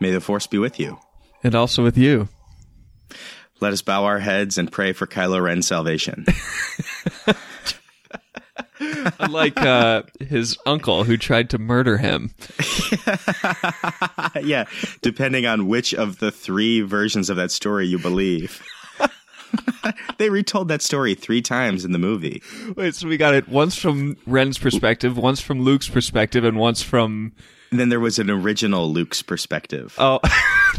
May the force be with you. And also with you. Let us bow our heads and pray for Kylo Ren's salvation. Unlike uh, his uncle who tried to murder him. yeah, depending on which of the three versions of that story you believe. they retold that story three times in the movie. Wait, so we got it once from Ren's perspective, once from Luke's perspective, and once from. And then there was an original Luke's perspective. Oh,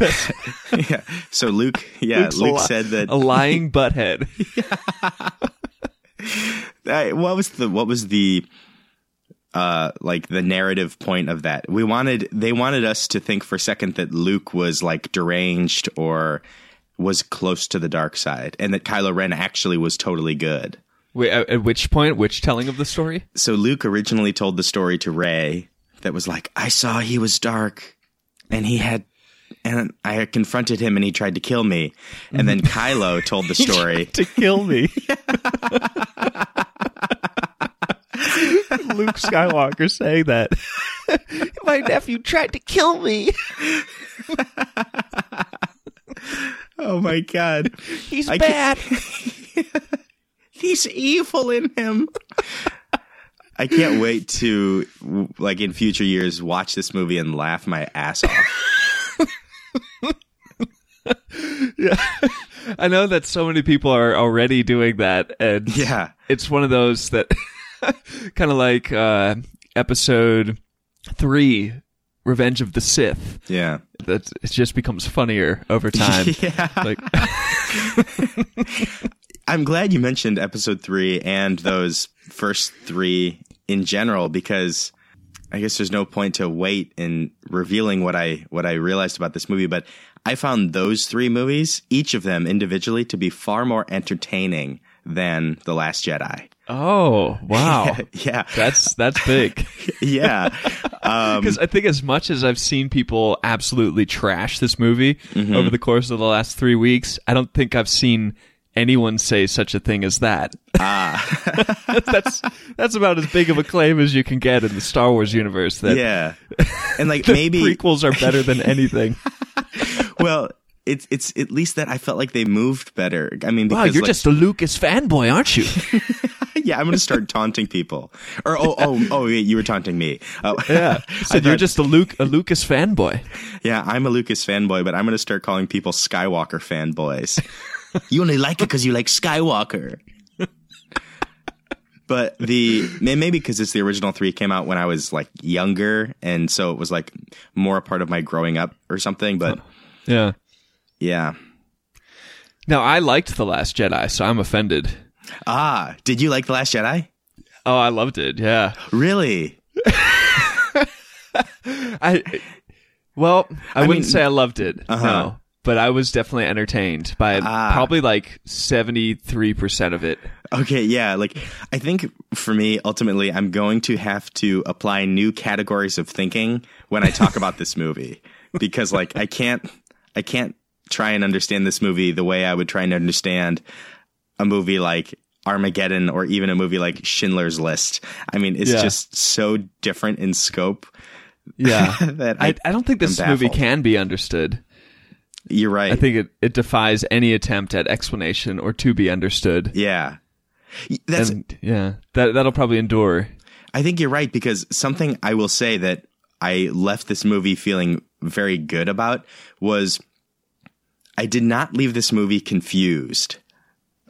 yeah. So Luke, yeah, Luke's Luke li- said that a lying butthead. What was the what was the uh like the narrative point of that we wanted they wanted us to think for a second that luke was like deranged or was close to the dark side and that kylo ren actually was totally good Wait, at which point? Which telling of the story? so luke originally told the story to rey that was like i saw he was dark and he had and i confronted him and he tried to kill me and then kylo told the story to kill me. Luke Skywalker saying that. My nephew tried to kill me. oh my god He's I bad. He's evil in him. I can't wait to, like, in future years, watch this movie and laugh my ass off. Yeah. I know that so many people are already doing that, and Yeah. it's one of those that kind of like uh, episode three, Revenge of the Sith. Yeah. That it just becomes funnier over time. Yeah. Like, I'm glad you mentioned episode three and those first three in general because I guess there's no point to wait in revealing what I what I realized about this movie, but I found those three movies, each of them individually, to be far more entertaining than The Last Jedi. oh wow, yeah. that's that's big. Yeah. Um, Because I think as much as I've seen people absolutely trash this movie Mm-hmm. over the course of the last three weeks, I don't think I've seen anyone say such a thing as that. Ah, that's that's about as big of a claim as you can get in the Star Wars universe. That yeah. And like the maybe prequels are better than anything. well, it's it's at least that I felt like they moved better. I mean, wow, you're like, just a Lucas fanboy, aren't you? yeah. I'm gonna start taunting people. Or oh oh oh wait, you were taunting me. Oh yeah, so you're thought- just a Luke a Lucas fanboy. yeah. I'm a Lucas fanboy, but I'm gonna start calling people Skywalker fanboys. You only like it because you like Skywalker. But the maybe because it's the original three came out when I was like younger, and so it was like more a part of my growing up or something. But Yeah. yeah, Now I liked the Last Jedi, so I'm offended. ah, did you like the Last Jedi? Oh, I loved it. Yeah. Really? I well, I, I wouldn't mean- say I loved it. Uh-huh. No, but I was definitely entertained by Ah. probably like seventy three percent of it. Okay, yeah. Like, I think for me, ultimately, I'm going to have to apply new categories of thinking when I talk about this movie because, like, I can't, I can't try and understand this movie the way I would try and understand a movie like Armageddon or even a movie like Schindler's List. I mean, it's Yeah. just so different in scope Yeah, that I, I, I don't think this movie can be understood. You're right. I think it, it defies any attempt at explanation or to be understood. yeah. That's and yeah, that that'll probably endure. I think you're right because something I will say that I left this movie feeling very good about was I did not leave this movie confused.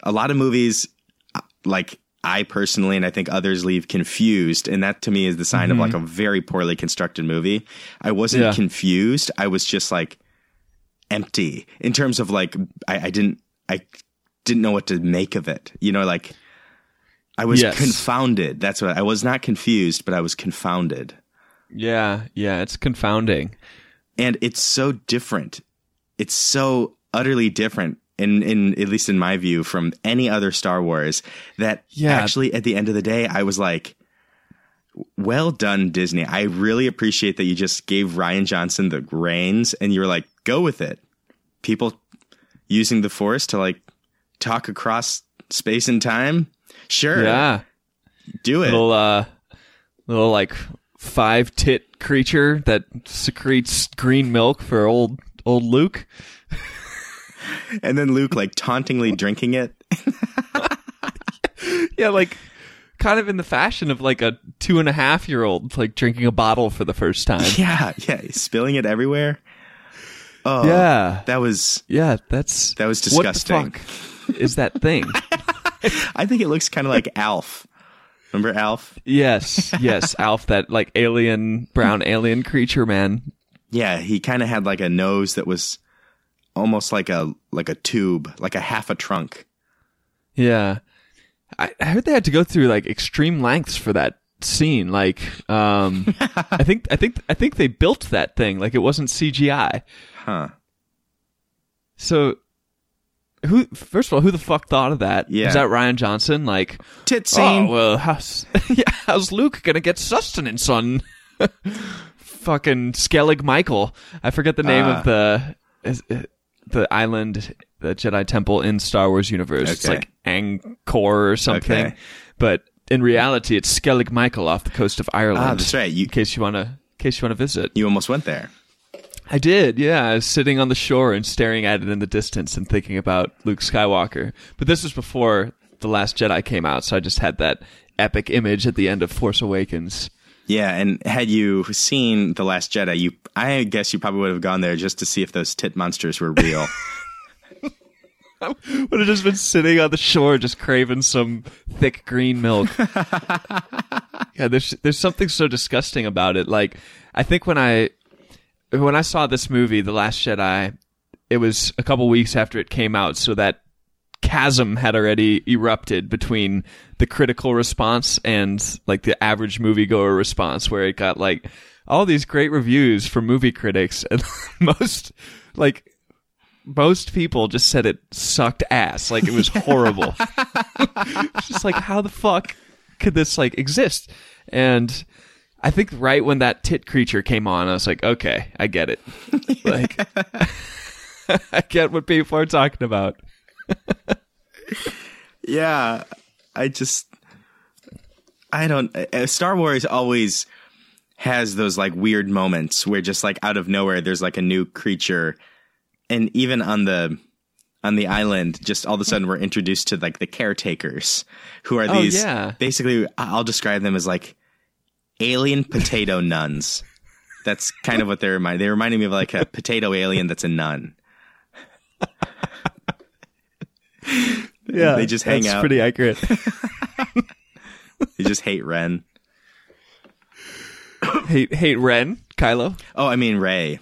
A lot of movies, uh, like I personally, and I think others leave confused, and that to me is the sign of like a very poorly constructed movie. I wasn't Yeah. confused. I was just like empty in terms of like I, I didn't I didn't know what to make of it. You know, like I was Yes. confounded. That's what I was not confused, but I was confounded. Yeah, yeah, it's confounding. And it's so different it's so utterly different in in at least in my view from any other Star Wars that Yeah. actually at the end of the day I was like well done Disney. I really appreciate that you just gave Rian Johnson the reins and you were like go with it. People using the force to like talk across space and time? Sure. Yeah. Do it. Little uh little like five tit creature that secretes green milk for old old Luke. and then Luke like tauntingly drinking it. Yeah, like kind of in the fashion of like a two and a half year old like drinking a bottle for the first time. Yeah, yeah, spilling it everywhere. Oh, Yeah. that was. Yeah, that's That was disgusting. What the fuck is that thing? I think it looks kind of like Alf. Remember Alf? yes, yes, Alf, that like alien brown alien creature man. Yeah, he kind of had like a nose that was almost like a like a tube, like a half a trunk. Yeah. I, I heard they had to go through like extreme lengths for that scene. Like, um, I think, I think, I think they built that thing. Like it wasn't CGI. Huh. So, who, first of all, who the fuck thought of that? Yeah. Was that Rian Johnson? Like, Tit scene. oh, well, how's, yeah, how's Luke gonna get sustenance on fucking Skellig Michael? I forget the name Ah. of the, is, uh, the island, the Jedi Temple in Star Wars universe. It's like Angkor or something. Okay. But in reality, it's Skellig Michael off the coast of Ireland. ah, that's right. You In case you wanna, in case you wanna visit. you almost went there. I did, yeah. I was sitting on the shore and staring at it in the distance and thinking about Luke Skywalker. But this was before The Last Jedi came out, so I just had that epic image at the end of Force Awakens. Yeah, and had you seen The Last Jedi, you I guess you probably would have gone there just to see if those tit monsters were real. Would have just been sitting on the shore, just craving some thick green milk. yeah, there's there's something so disgusting about it. Like, I think when I when I saw this movie, The Last Jedi, it was a couple weeks after it came out, so that chasm had already erupted between the critical response and like the average moviegoer response, where it got like all these great reviews from movie critics, and most like most people just said it sucked ass. Like it was horrible. it's just like how the fuck could this like exist? And I think right when that tit creature came on, I was like, okay, I get it. like I get what people are talking about. yeah, I just I don't uh, Star Wars always has those like weird moments where just like out of nowhere there's like a new creature and even on the on the island just all of a sudden we're introduced to like the caretakers who are Oh, these yeah. basically I'll describe them as like alien potato nuns. That's kind of what they remind. They reminded me of like a potato alien that's a nun. Yeah, They just hang that's out. Pretty accurate. They just hate Ren. hate hate Ren, Kylo. Oh, I mean Rey.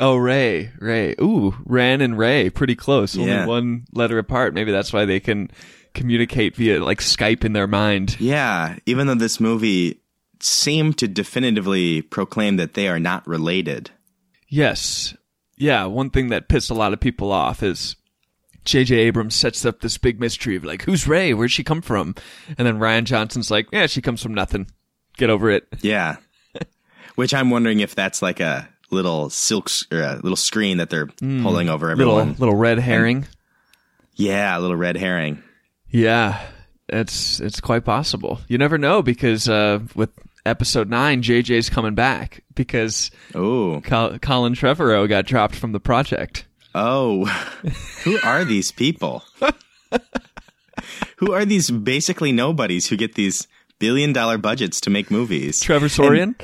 Oh, Rey, Rey. Ooh, Ren and Rey, pretty close. Yeah. Only one letter apart. Maybe that's why they can communicate via like Skype in their mind. Yeah, even though this movie seemed to definitively proclaim that they are not related. Yes. Yeah, one thing that pissed a lot of people off is J.J. Abrams sets up this big mystery of like, who's Rey? Where'd she come from? And then Rian Johnson's like, yeah, she comes from nothing. Get over it. Yeah. Which I'm wondering if that's like a little silk a little screen that they're pulling over Little everyone. little red herring. yeah, a little red herring. Yeah, it's it's quite possible. You never know because uh, with episode nine, JJ's coming back because Oh. Col- Colin Trevorrow got dropped from the project. Oh. who are these people? who are these basically nobodies who get these billion dollar budgets to make movies? Trevor Sorian.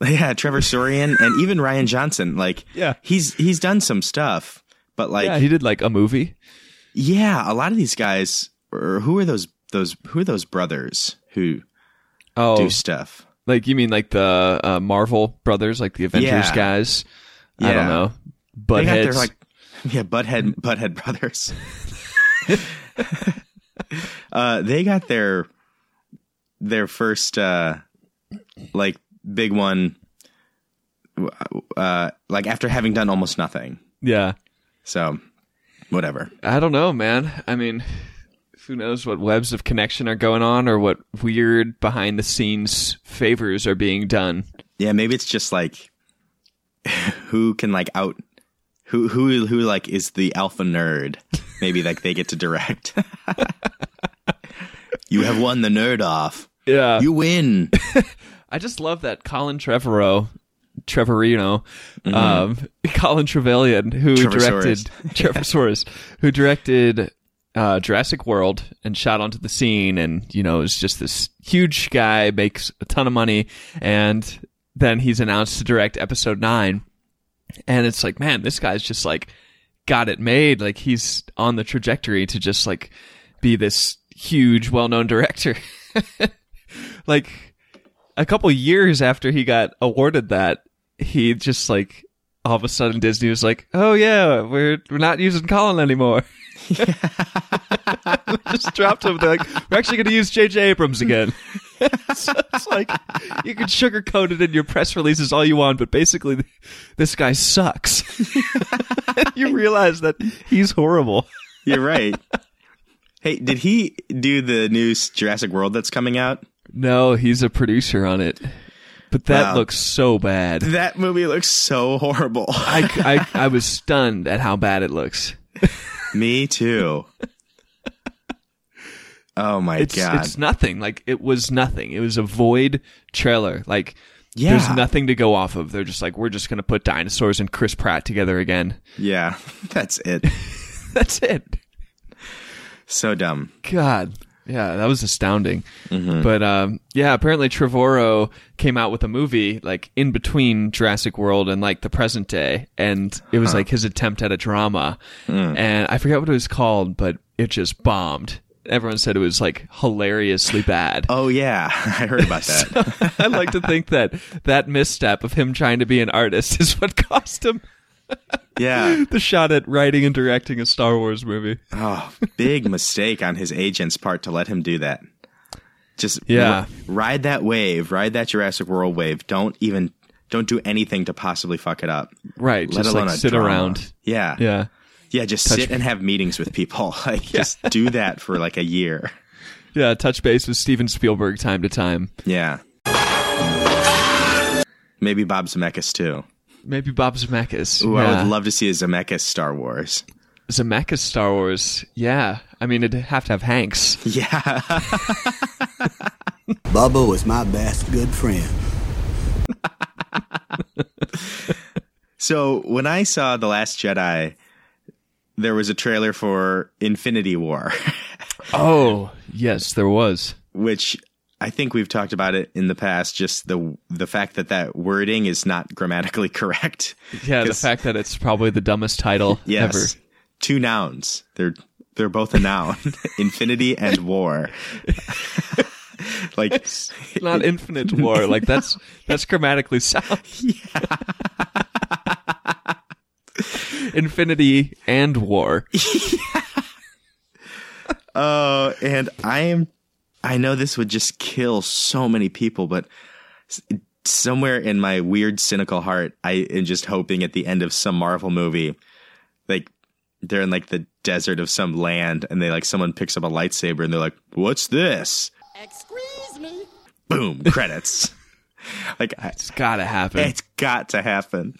Yeah, Trevor Sorian and even Rian Johnson. Like, Yeah. he's he's done some stuff, but like, yeah, yeah, he did like a movie. Yeah, a lot of these guys, or who are those those who are those brothers who Oh, do stuff? like you mean like the uh, Marvel brothers, like the Avengers Yeah. guys? I don't know. They got their like, yeah, butthead butthead brothers. uh, they got their their first uh, like big one, uh, like after having done almost nothing. yeah, So, whatever. I don't know, man. I mean, who knows what webs of connection are going on or what weird behind the scenes favors are being done. Yeah, maybe it's just like who can like out who who who like is the alpha nerd. Maybe like they get to direct. you have won the nerd off. Yeah. You win. I just love that Colin Trevorrow, Trevorino, um, Colin Trevelyan, who directed Trevorsaurus, who directed uh, Jurassic World and shot onto the scene, and you know is just this huge guy, makes a ton of money, and then he's announced to direct Episode Nine, and it's like, man, this guy's just like got it made. Like he's on the trajectory to just like be this huge, well-known director. like a couple years after he got awarded that, he just like all of a sudden Disney was like, "Oh yeah, we're we're not using Colin anymore." just dropped him. They're like, "We're actually going to use J.J. Abrams again." so it's like you can sugarcoat it in your press releases all you want, but basically, this guy sucks. you realize that he's horrible. You're right. Hey, did he do the new Jurassic World that's coming out? No, he's a producer on it. But that Wow. looks so bad. That movie looks so horrible. I, I, I was stunned at how bad it looks. Me too. Oh my It's god. it's nothing. Like it was nothing. It was a void trailer. Like Yeah. there's nothing to go off of. They're just like we're just gonna put dinosaurs and Chris Pratt together again. yeah, that's it. That's it. So dumb. God. Yeah, that was astounding. Mm-hmm. But um, yeah, apparently Trevorrow came out with a movie like in between Jurassic World and like the present day, and it was like his attempt at a drama. Mm. And I forget what it was called, but it just bombed. Everyone said it was like hilariously bad. Oh yeah, I heard about that. I like to think that that misstep of him trying to be an artist is what cost him yeah. the shot at writing and directing a Star Wars movie. Oh, big mistake on his agent's part to let him do that. Just Yeah. ri- ride that wave, ride that Jurassic World wave. Don't even don't do anything to possibly fuck it up. Right, Let just alone like a sit drama. around. Yeah. Yeah. Yeah, just sit and have meetings with people. Like just do that for like a year. Yeah, touch base with Steven Spielberg time to time. Yeah. Maybe Bob Zemeckis too. Maybe Bob Zemeckis. Ooh, I would love to see a Zemeckis Star Wars. Zemeckis Star Wars. Yeah. I mean, it'd have to have Hanks. Yeah. Bubba was my best good friend. so when I saw The Last Jedi, there was a trailer for Infinity War, Oh, yes, there was. which I think we've talked about it in the past. Just the the fact that that wording is not grammatically correct. Yeah, the fact that it's probably the dumbest title Yes, ever. two nouns. They're they're both a noun. Infinity and war. like It's not infinite war. Like that's that's grammatically sound. Infinity and war. Oh, and I am. I know this would just kill so many people, but somewhere in my weird, cynical heart, I am just hoping at the end of some Marvel movie, like they're in like the desert of some land, and they like someone picks up a lightsaber, and they're like, "What's this?" Excuse me. Boom, credits. like It's gotta happen. it's got to happen.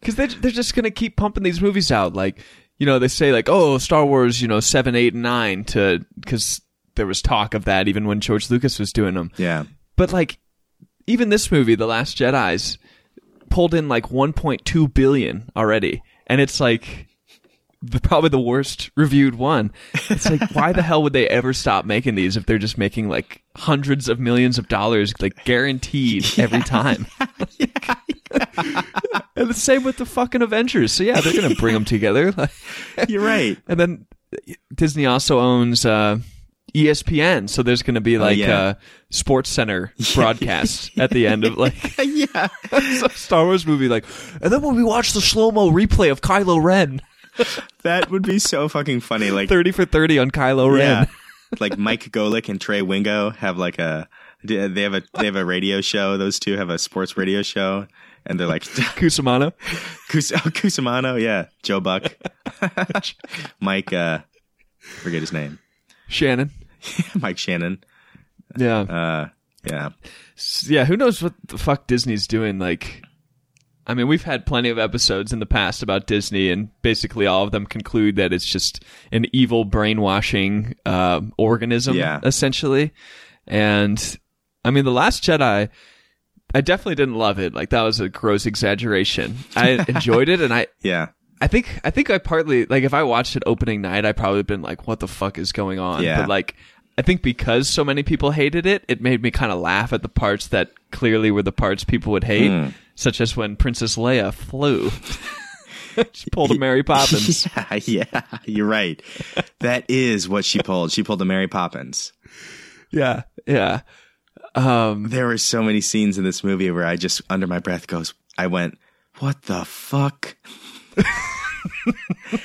because they're, they're just gonna keep pumping these movies out like you know they say like oh star wars you know 7 8 and 9 to because there was talk of that even when george lucas was doing them Yeah. but like even this movie the last jedis pulled in like 1.2 billion already and it's like the, probably the worst reviewed one it's like why the hell would they ever stop making these if they're just making like hundreds of millions of dollars like guaranteed every time and the same with the fucking Avengers. So yeah, they're gonna bring them together. You're right. and then Disney also owns uh, ESPN, so there's gonna be like yeah. uh, Sports Center broadcasts at the end of like yeah. Star Wars movie. Like, and then when we watch the slow mo replay of Kylo Ren, That would be so fucking funny. Like thirty for thirty on Kylo Ren. Yeah. like Mike Golic and Trey Wingo have like a they have a they have a radio show. Those two have a sports radio show, and they're like Kusamano. Kus- oh, yeah, Joe Buck, Mike, uh, forget his name, Shannon. Mike Shannon. Yeah. Uh, yeah, yeah, who knows what the fuck Disney's doing? Like, I mean, we've had plenty of episodes in the past about Disney, and basically all of them conclude that it's just an evil brainwashing uh, organism, Yeah. essentially. And I mean, The Last Jedi, I definitely didn't love it. Like, that was a gross exaggeration. I enjoyed it, and I. yeah, I think I think I partly like if I watched it opening night, I probably been like, "What the fuck is going on?" Yeah. But like, I think because so many people hated it, it made me kind of laugh at the parts that clearly were the parts people would hate, Hmm. such as when Princess Leia flew. she pulled a Mary Poppins. yeah, yeah. You're right. That is what she pulled. She pulled a Mary Poppins. yeah, yeah. Um, There were so many scenes in this movie where I just, under my breath, goes, I went, "What the fuck."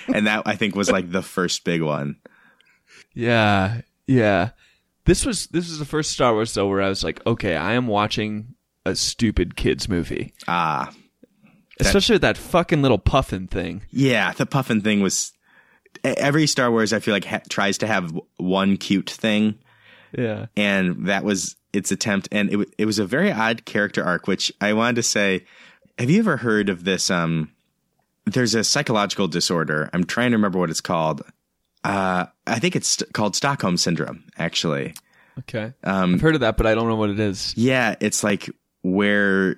and that I think was like the first big one. yeah, yeah. This was this was the first Star Wars though where I was like, okay, I am watching a stupid kids movie, Ah, especially with that fucking little puffin thing. yeah. The puffin thing was every Star Wars. I feel like ha- tries to have one cute thing, Yeah. and that was its attempt. And it it was a very odd character arc. Which I wanted to say. Have you ever heard of this? Um, there's a psychological disorder. I'm trying to remember what it's called. Uh, I think it's called Stockholm syndrome. Actually, Okay. Um, I've heard of that, but I don't know what it is. Yeah, it's like where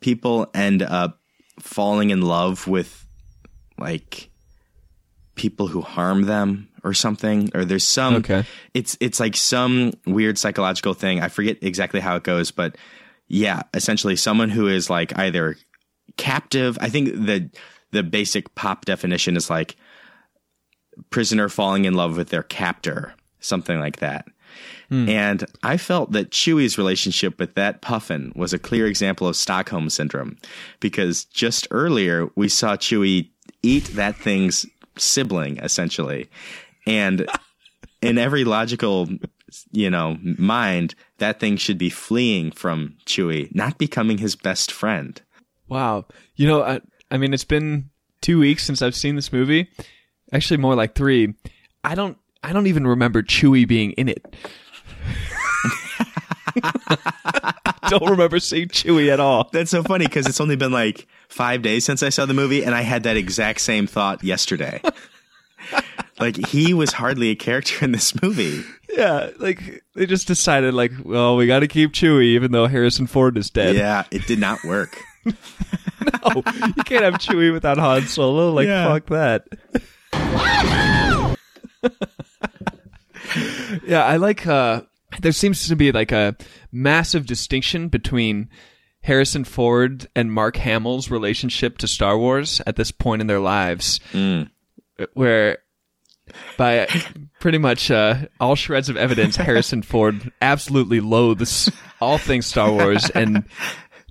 people end up falling in love with like people who harm them or something or there's some Okay. it's it's like some weird psychological thing. I forget exactly how it goes, but yeah, essentially someone who is like either captive, I think the the basic pop definition is like prisoner falling in love with their captor, something like that. Hmm. And I felt that Chewie's relationship with that puffin was a clear example of Stockholm syndrome because just earlier we saw Chewie eat that thing's sibling essentially. And in every logical, you know, mind, that thing should be fleeing from Chewie, not becoming his best friend. Wow. You know, I, I mean, it's been two weeks since I've seen this movie. Actually, more like three. I don't. I don't even remember Chewie being in it. don't remember seeing Chewie at all. That's so funny because it's only been like five days since I saw the movie, and I had that exact same thought yesterday. like he was hardly a character in this movie. Yeah, like they just decided, like, well, we got to keep Chewie, even though Harrison Ford is dead. Yeah, it did not work. No, you can't have Chewie without Han Solo. Like, Yeah. fuck that. yeah, I like. uh There seems to be like a massive distinction between Harrison Ford and Mark Hamill's relationship to Star Wars at this point in their lives, where by pretty much uh, all shreds of evidence, Harrison Ford absolutely loathes all things Star Wars and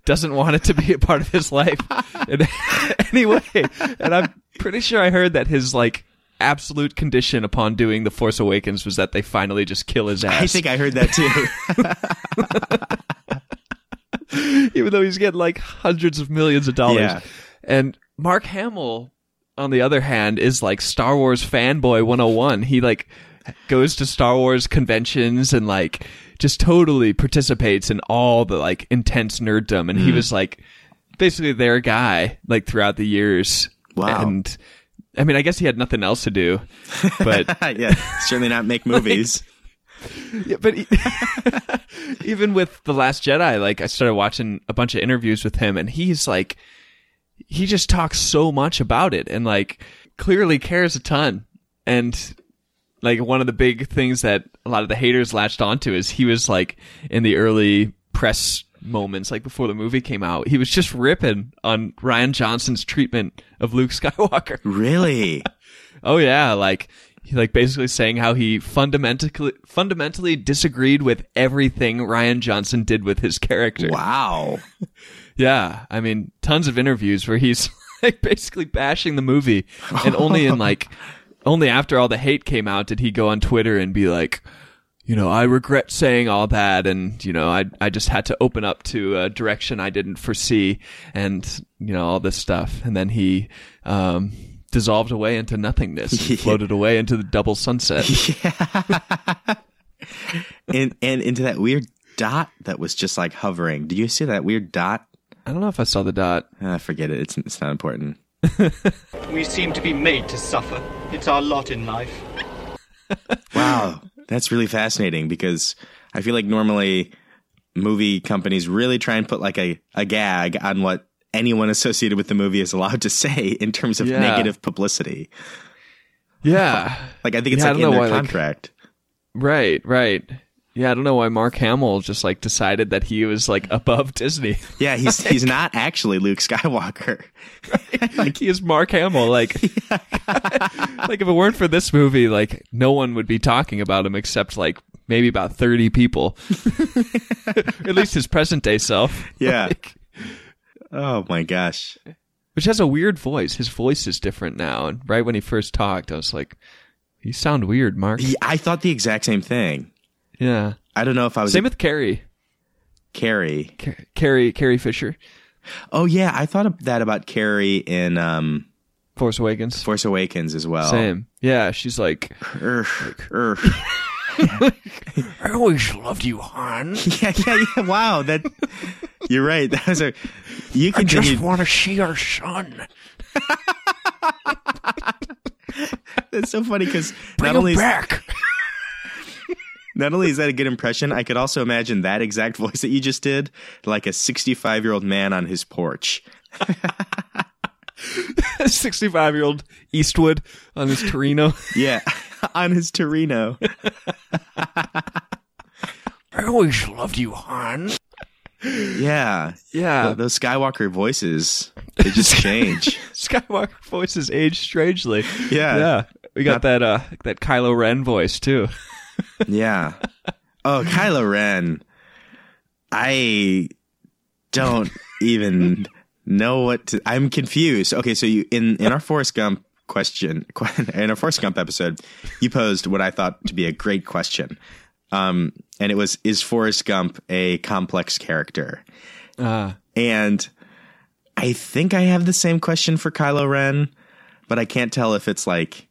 doesn't want it to be a part of his life in any way. And I'm pretty sure I heard that his like absolute condition upon doing The Force Awakens was that they finally just kill his ass. I think I heard that too. even though he's getting like hundreds of millions of dollars. Yeah. And Mark Hamill, on the other hand, is like Star Wars fanboy 101. He like goes to Star Wars conventions and like just totally participates in all the like intense nerddom. And he mm. was like basically their guy like throughout the years. Wow. And I mean, I guess he had nothing else to do, but yeah, certainly not make movies. Yeah, but e- even with the Last Jedi, like I started watching a bunch of interviews with him, and he's like, he just talks so much about it, and like clearly cares a ton. And like one of the big things that a lot of the haters latched onto is he was like in the early press moments, like before the movie came out, he was just ripping on Rian Johnson's treatment of Luke Skywalker. really? Oh yeah, like he like basically saying how he fundamentally fundamentally disagreed with everything Rian Johnson did with his character. Wow. Yeah, I mean, tons of interviews where he's like basically bashing the movie, and only in like only after all the hate came out did he go on Twitter and be like, you know, I regret saying all that, and you know, I I just had to open up to a direction I didn't foresee, and you know, all this stuff, and then he um, dissolved away into nothingness, and Yeah. floated away into the double sunset. and and into that weird dot that was just like hovering. Did you see that weird dot? I don't know if I saw the dot. Ah, forget it. It's it's not important. We seem to be made to suffer. It's our lot in life. Wow, that's really fascinating because I feel like normally movie companies really try and put like a, a gag on what anyone associated with the movie is allowed to say in terms of Yeah. negative publicity. Yeah, Like I think it's Yeah, like in their why, like- contract. right, right. Yeah, I don't know why Mark Hamill just like decided that he was like above Disney. yeah, he's he's not actually Luke Skywalker. like he is Mark Hamill. Like, like if it weren't for this movie, like no one would be talking about him except like maybe about thirty people. At least his present day self. Yeah. Like, Oh my gosh. which has a weird voice. His voice is different now. And right when he first talked, I was like, "You sound weird, Mark." I thought the exact same thing. Yeah. I don't know if I was Same with Carrie. Carrie. Car- Carrie. Carrie Fisher. Oh yeah, I thought of that about Carrie in um, Force Awakens. Force Awakens as well. Same. Yeah, she's like, Urgh. I always loved you, Han. yeah, yeah, yeah. Wow, that you're right. That was a you just want to see our son. That's so funny because not only back. Not only is that a good impression, I could also imagine that exact voice that you just did, like a 65 year old man on his porch. 65 year old Eastwood on his Torino. Yeah, on his Torino. I always loved you, Han. Yeah, Yeah. those Skywalker voices they just change. Skywalker voices age strangely. Yeah. Yeah. We got that uh that Kylo Ren voice too. Yeah. Oh, Kylo Ren. I don't even know what to. I'm confused. Okay, so you in in our Forrest Gump question in our Forrest Gump episode, you posed what I thought to be a great question. Um, and it was: Is Forrest Gump a complex character? Uh And I think I have the same question for Kylo Ren, but I can't tell if it's like,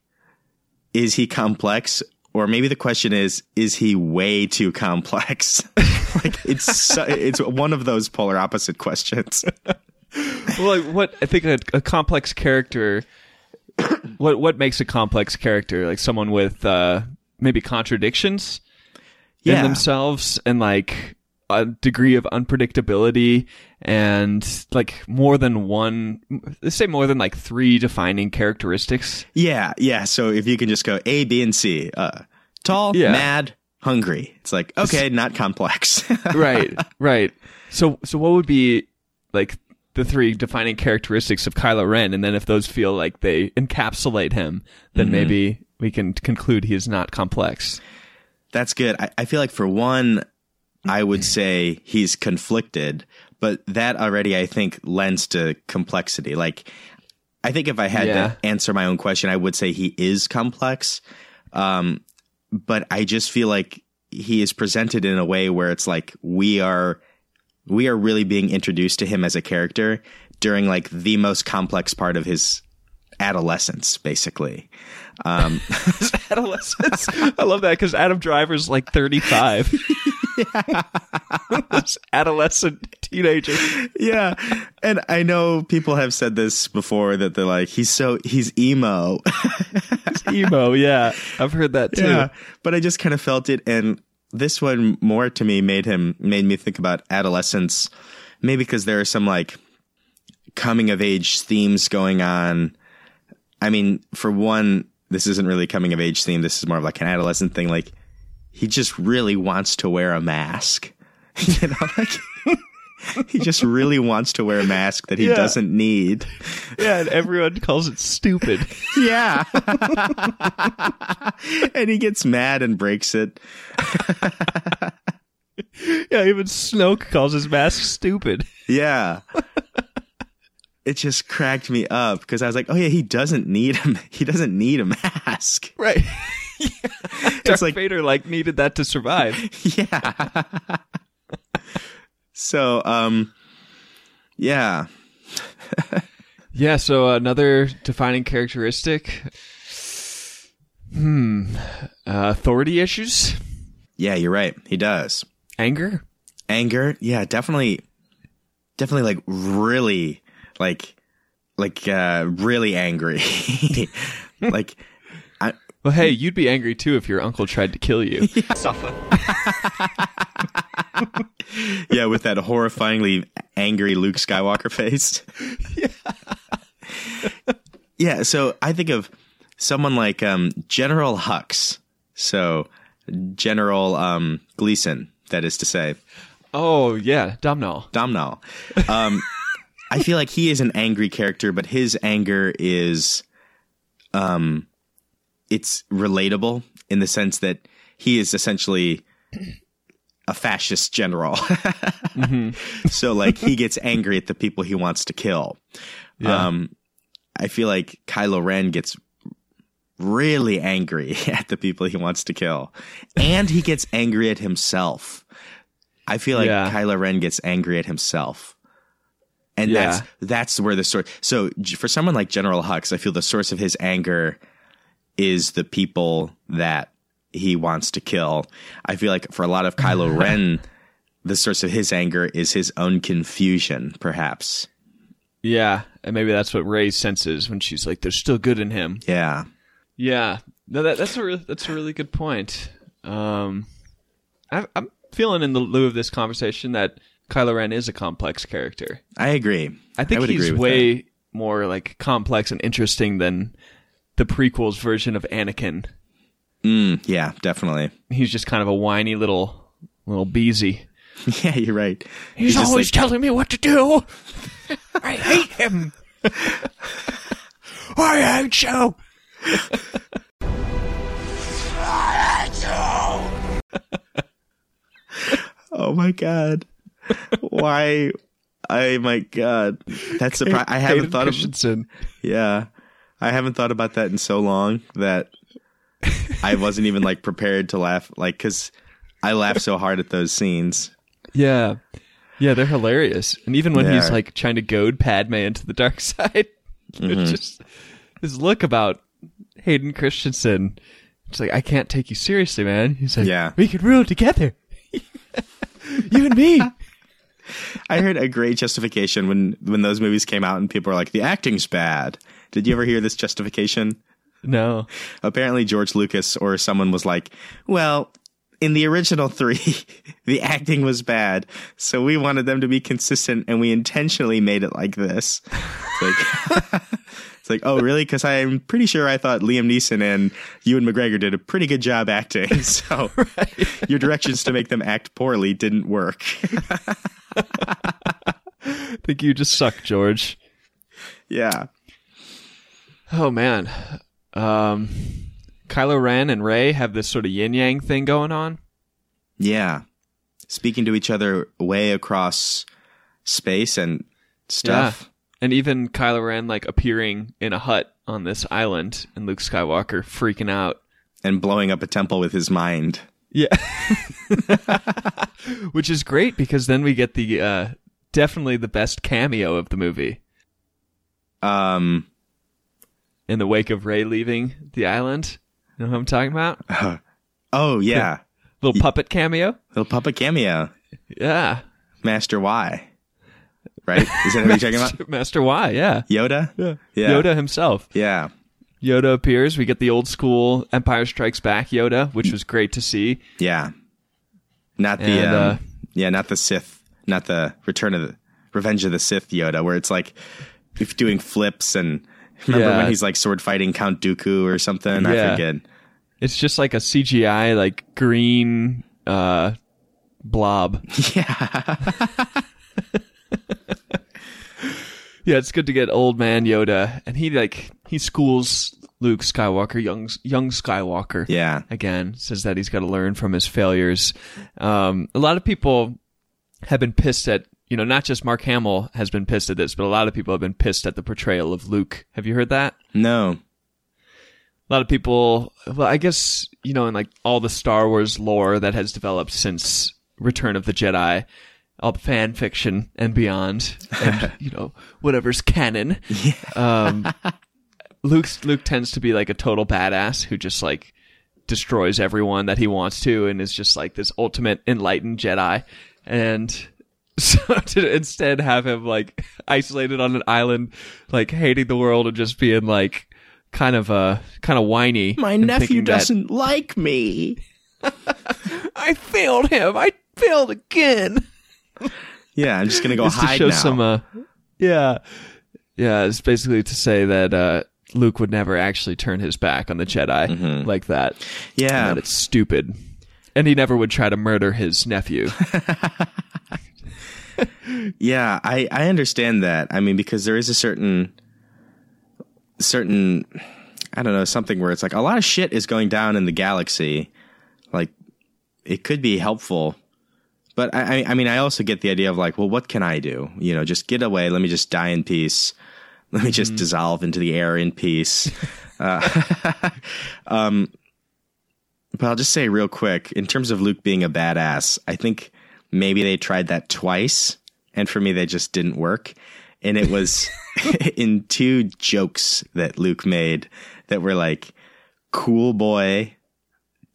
is he complex? Or maybe the question is, is he way too complex? like it's so, it's one of those polar opposite questions. well like what I think a, a complex character what what makes a complex character? Like someone with uh maybe contradictions in themselves and like a degree of unpredictability and like more than one let's say more than like three defining characteristics Yeah, yeah. So if you can just go A, B, and C, uh, tall, Yeah. mad, hungry. It's like okay, not complex. right right so so what would be like the three defining characteristics of Kylo Ren and then if those feel like they encapsulate him then maybe we can conclude he is not complex That's good. I, I feel like for one, I would say he's conflicted, but that already I think lends to complexity. Like, I think if I had Yeah. to answer my own question, I would say he is complex. Um, but I just feel like he is presented in a way where it's like we are we are really being introduced to him as a character during like the most complex part of his adolescence, basically. Um, adolescence I love that because Adam Driver's like 35 This adolescent teenager yeah. And I know people have said this before that they're like, he's so, he's emo. emo yeah I've heard that too yeah. But I just kind of felt it. And this one more to me made him, made me think about adolescence, maybe because there are some like coming of age themes going on. I mean, for one, this isn't really coming of age theme. This is more of like an adolescent thing. Like, he just really wants to wear a mask. you know, like he just really wants to wear a mask that he Yeah. doesn't need. yeah and everyone calls it stupid Yeah. and he gets mad and breaks it. yeah even Snoke calls his mask stupid Yeah. It just cracked me up because I was like, "Oh yeah, he doesn't need him. He doesn't need a mask." right Darth it's like Vader like needed that to survive. yeah. so um, yeah, yeah. So another defining characteristic. Hmm. Uh, authority issues, yeah, you're right. He does anger. anger. Yeah, definitely, definitely like really like like uh really angry. like I Well, hey, you'd be angry too if your uncle tried to kill you. Suffer. yeah, with that horrifyingly angry Luke Skywalker face. Yeah. yeah, so I think of someone like um, General Hux. So General um, Gleeson, that is to say. oh yeah, domhnall domhnall Um, I feel like he is an angry character, but his anger is, um, it's relatable in the sense that he is essentially a fascist general. So like he gets angry at the people he wants to kill. Yeah. Um, I feel like Kylo Ren gets really angry at the people he wants to kill, and he gets angry at himself. I feel like Yeah. Kylo Ren gets angry at himself. And Yeah. that's that's where the source. So for someone like General Hux, I feel the source of his anger is the people that he wants to kill. I feel like for a lot of Kylo Ren, the source of his anger is his own confusion, perhaps. Yeah, and maybe that's what Rey senses when she's like, "There's still good in him." Yeah. Yeah, no, that, that's a re- that's a really good point. Um, I, I'm feeling in the lieu of this conversation that Kylo Ren is a complex character. I agree. I think would he's way that. more like complex and interesting than the prequels version of Anakin. Mm, yeah, definitely. He's just kind of a whiny little little beezy. Yeah, you're right. He's, just always like- telling me what to do. I hate him. I hate you. I hate you. Oh my god. Why? Oh my god. That's surprising. I haven't Hayden thought of. Yeah, I haven't thought about that in so long that I wasn't even like prepared to laugh. Like, because I laugh so hard at those scenes. Yeah. Yeah, they're hilarious. And even when They he's are. like trying to goad Padme into the dark side, Mm-hmm. just his look about Hayden Christensen. It's like, I can't take you seriously, man. He's like, Yeah. we could rule together. you and me. I heard a great justification when when those movies came out and people were like, "The acting's bad." Did you ever hear this justification? No. apparently George Lucas or someone was like, well, in the original three, the acting was bad, so we wanted them to be consistent, and we intentionally made it like this. It's like, it's like oh, really? Because I'm pretty sure I thought Liam Neeson and Ewan McGregor did a pretty good job acting. So your directions to make them act poorly didn't work. I think you just suck, George. yeah. Oh man. Um Kylo Ren and Rey have this sort of yin yang thing going on. Yeah. Speaking to each other way across space and stuff. And even Kylo Ren like appearing in a hut on this island and Luke Skywalker freaking out. And blowing up a temple with his mind. Yeah. Which is great because then we get the uh definitely the best cameo of the movie Um, in the wake of Rey leaving the island. You know what I'm talking about? oh, yeah. Little puppet cameo? Little puppet cameo. Yeah. Master Y. Right? Is that what you're talking about? Master Y, yeah. Yoda? Yeah. Yeah. Yoda himself. Yeah. Yoda appears. We get the old school Empire Strikes Back Yoda, which was great to see. Yeah. Not the, And, um, uh, yeah, not the Sith, not the Return of the, Revenge of the Sith Yoda, where it's like, if doing flips and, remember Yeah. when he's like sword fighting Count Dooku or something? I Yeah. forget. It's just like a CGI, like green uh, blob. Yeah. Yeah, it's good to get old man Yoda, and he like he schools Luke Skywalker, young young Skywalker. Yeah. again says that he's got to learn from his failures. Um, a lot of people have been pissed at you know not just Mark Hamill has been pissed at this, but a lot of people have been pissed at the portrayal of Luke. Have you heard that? No. a lot of people well i guess you know in like all the star wars lore that has developed since return of the jedi all fan fiction and beyond and you know whatever's canon. Um luke luke tends to be like a total badass who just like destroys everyone that he wants to and is just like this ultimate enlightened jedi. And so to instead have him like isolated on an island like hating the world and just being like kind of uh kind of whiny My nephew doesn't like me. i failed him. I failed again Yeah, I'm just gonna go It's to hide show now. some uh yeah yeah it's basically to say that uh luke would never actually turn his back on the jedi like that yeah, that it's stupid and he never would try to murder his nephew Yeah, I, I understand that. I mean, because there is a certain certain I don't know, something where it's like a lot of shit is going down in the galaxy. Like it could be helpful. But I, I mean I also get the idea of like, well, what can I do? You know, just get away, let me just die in peace. Let me just dissolve into the air in peace. uh, um but I'll just say real quick, in terms of Luke being a badass, I think maybe they tried that twice, and for me, they just didn't work. And it was in two jokes that Luke made that were like cool boy,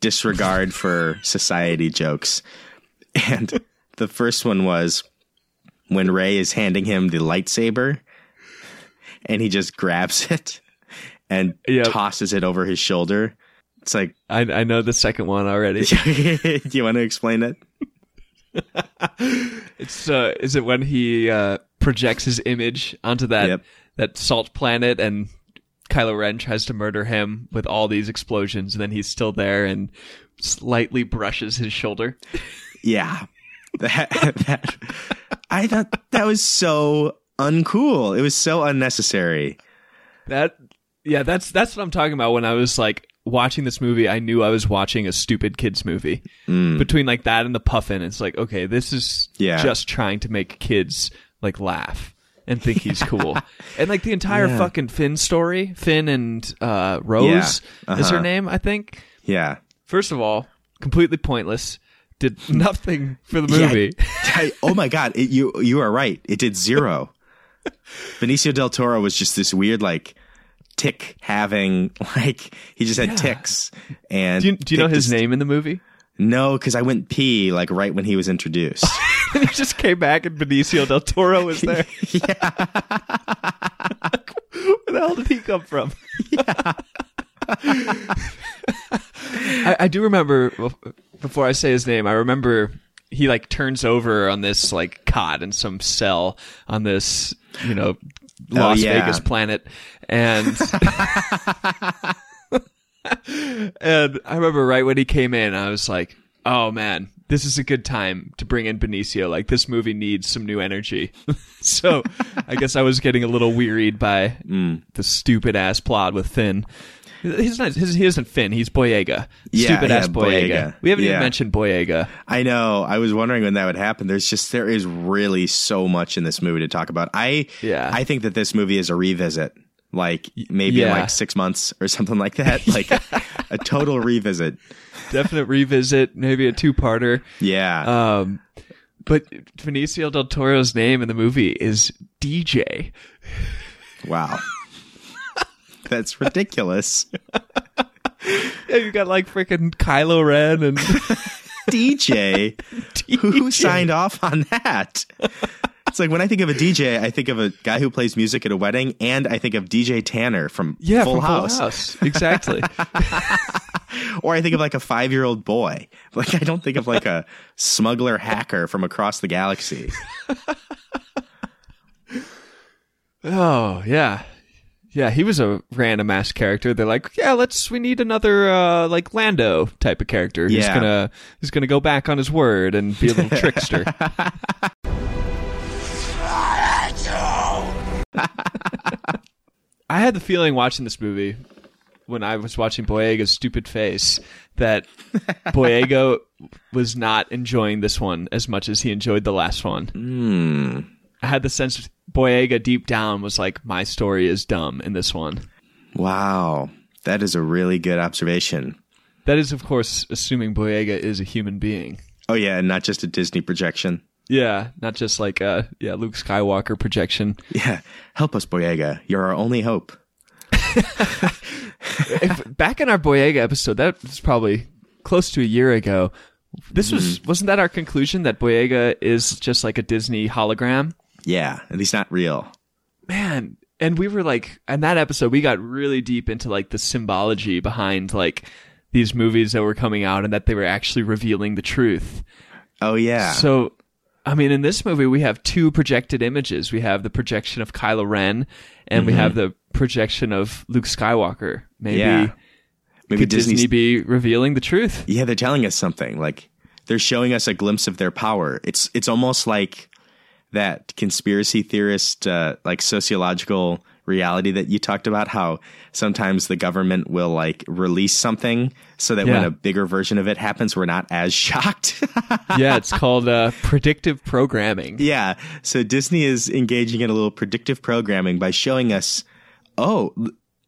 disregard for society jokes. And the first one was when Rey is handing him the lightsaber and he just grabs it and Yep. tosses it over his shoulder. It's like, I, I know the second one already. do you want to explain it? It's uh, is it when he uh, projects his image onto that Yep. that salt planet and Kylo Ren tries to murder him with all these explosions, and then he's still there and slightly brushes his shoulder. Yeah. That, that I thought that was so uncool. It was so unnecessary. That yeah, that's that's what I'm talking about. When I was like watching this movie, I knew I was watching a stupid kids movie. Between like that and the puffin, it's like okay, this is Yeah. just trying to make kids like laugh and think he's cool. And like the entire Yeah. fucking Finn story, Finn and uh, Rose Yeah. is Uh-huh. her name, I think. Yeah. First of all, completely pointless. Did nothing for the Yeah, movie. I- oh my god, it, you you are right. It did zero. Benicio del Toro was just this weird like tick having like he just had ticks and Do you, do you know his just- name in the movie? No, because I went pee like right when he was introduced. and he just came back and Benicio del Toro was there. yeah. Where the hell did he come from? I, I do remember before I say his name, I remember he like turns over on this like cot in some cell on this, you know, Las yeah. Vegas planet. And and I remember right when he came in, I was like, "Oh man, this is a good time to bring in Benicio. Like this movie needs some new energy." so, I guess I was getting a little wearied by Mm. the stupid ass plot with Finn. He's not. His, he isn't Finn. He's Boyega. Yeah, Stupid ass Boyega. Boyega. We haven't Yeah. even mentioned Boyega. I know. I was wondering when that would happen. There's just there is really so much in this movie to talk about. I Yeah. I think that this movie is a revisit. Like maybe Yeah. like six months or something like that. Like a total revisit. Definite revisit. Maybe a two-parter. Yeah. Um, but Benicio del Toro's name in the movie is DJ. wow. That's ridiculous. Yeah, you got like freaking Kylo Ren and DJ. Who signed off on that? It's like when I think of a DJ, I think of a guy who plays music at a wedding, and I think of DJ Tanner from yeah, Full from House. Full House. Exactly. Or I think of like a five year old boy. Like I don't think of like a smuggler hacker from across the galaxy. oh yeah, yeah. He was a random ass character. They're like, yeah, let's. We need another uh, like Lando type of character who's Yeah. gonna who's gonna go back on his word and be a little trickster. I had the feeling watching this movie when I was watching Boyega's stupid face that Boyega was not enjoying this one as much as he enjoyed the last one. I had the sense Boyega deep down was like, my story is dumb in this one. Wow. That is a really good observation. That is, of course, assuming Boyega is a human being. Oh yeah, and not just a Disney projection. Yeah, not just like a yeah Luke Skywalker projection. Yeah, help us, Boyega. You're our only hope. If- back in our Boyega episode, that was probably close to a year ago. This was mm-hmm. wasn't that our conclusion that Boyega is just like a Disney hologram? Yeah, and he's not real. Man, and we were like, in that episode, we got really deep into like the symbology behind like these movies that were coming out and that they were actually revealing the truth. Oh yeah. So, I mean, in this movie, we have two projected images. We have the projection of Kylo Ren, and we mm-hmm. have the projection of Luke Skywalker. Maybe, Yeah. Maybe could Disney's Disney be revealing the truth? Yeah, they're telling us something. Like they're showing us a glimpse of their power. It's it's almost like that conspiracy theorist uh, like sociological reality that you talked about how sometimes the government will like release something so that when a bigger version of it happens we're not as shocked. yeah, it's called uh, predictive programming. yeah. So Disney is engaging in a little predictive programming by showing us oh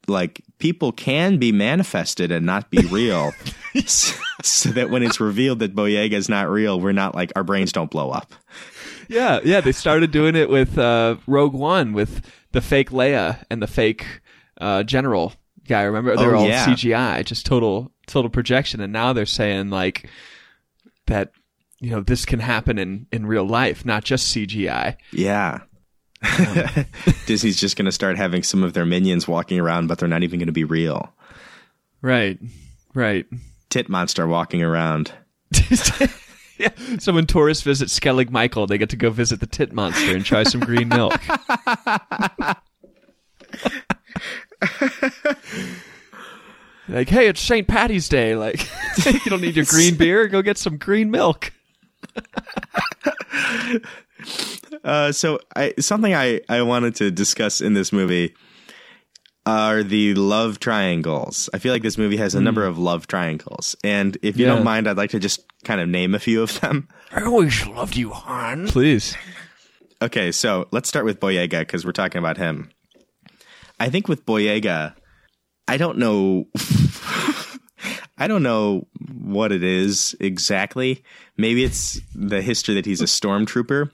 like people can be manifested and not be real. so, so that when it's revealed that Boyega is not real, we're not like our brains don't blow up. Yeah, yeah. They started doing it with uh, Rogue One with the fake Leia and the fake uh, General guy. Remember, they're Oh, all yeah. CGI, just total total projection. And now they're saying like that. You know, this can happen in in real life, not just CGI. Yeah. Disney's just going to start having some of their minions walking around, but they're not even going to be real. Right, right. Tit monster walking around. yeah. So when tourists visit Skellig Michael, they get to go visit the tit monster and try some green milk. like, hey, it's St. Patty's Day. Like, you don't need your green beer. Go get some green milk. Uh, so I, something I, I wanted to discuss in this movie are the love triangles. I feel like this movie has a number hmm. of love triangles. And if you Yeah. don't mind, I'd like to just kind of name a few of them. I always loved you, Han. Please. Okay, so let's start with Boyega because we're talking about him. I think with Boyega, I don't know. I don't know what it is exactly. Maybe it's the history that he's a stormtrooper,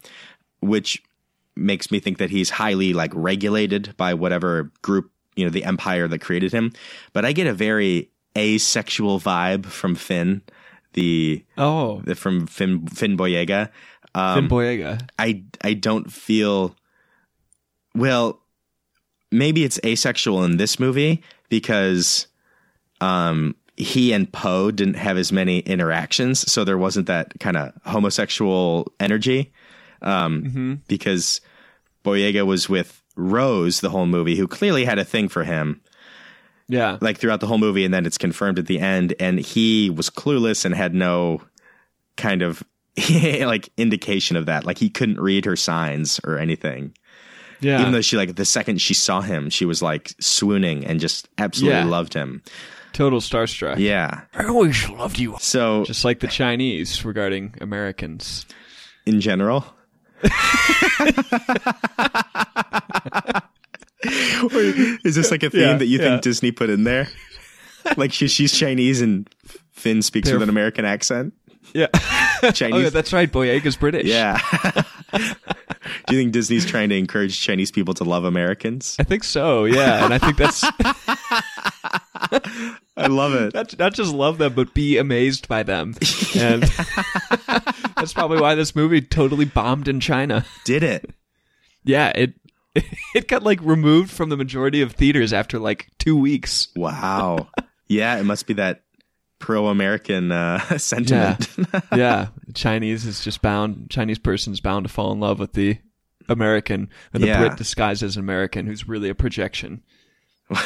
which makes me think that he's highly like regulated by whatever group, you know, the empire that created him. But I get a very asexual vibe from Finn, the, Oh, the from Finn Finn Boyega. Um, Finn Boyega. I I don't feel well maybe it's asexual in this movie because um he and Poe didn't have as many interactions so there wasn't that kind of homosexual energy um because Boyega was with Rose the whole movie who clearly had a thing for him Yeah. like throughout the whole movie and then it's confirmed at the end and he was clueless and had no kind of like indication of that like he couldn't read her signs or anything yeah. even though she like the second she saw him she was like swooning and just absolutely Yeah. loved him Total starstruck. yeah I always loved you. so Just like the Chinese regarding Americans. in general is this like a theme Yeah, that you yeah. think disney put in there like she, she's chinese and finn speaks They're- with an american accent Yeah. chinese oh, yeah, that's right. Boyega's British. Yeah. Do you think Disney's trying to encourage Chinese people to love Americans? I think so. Yeah, and I think that's I love it. not not just love them, but be amazed by them. And that's probably why this movie totally bombed in China. Did it? Yeah, it it got like removed from the majority of theaters after like two weeks. Wow. Yeah, it must be that pro-American uh, sentiment. yeah, the Chinese is just bound. Chinese person is bound to fall in love with the American, or the Yeah. Brit disguised as an American, who's really a projection.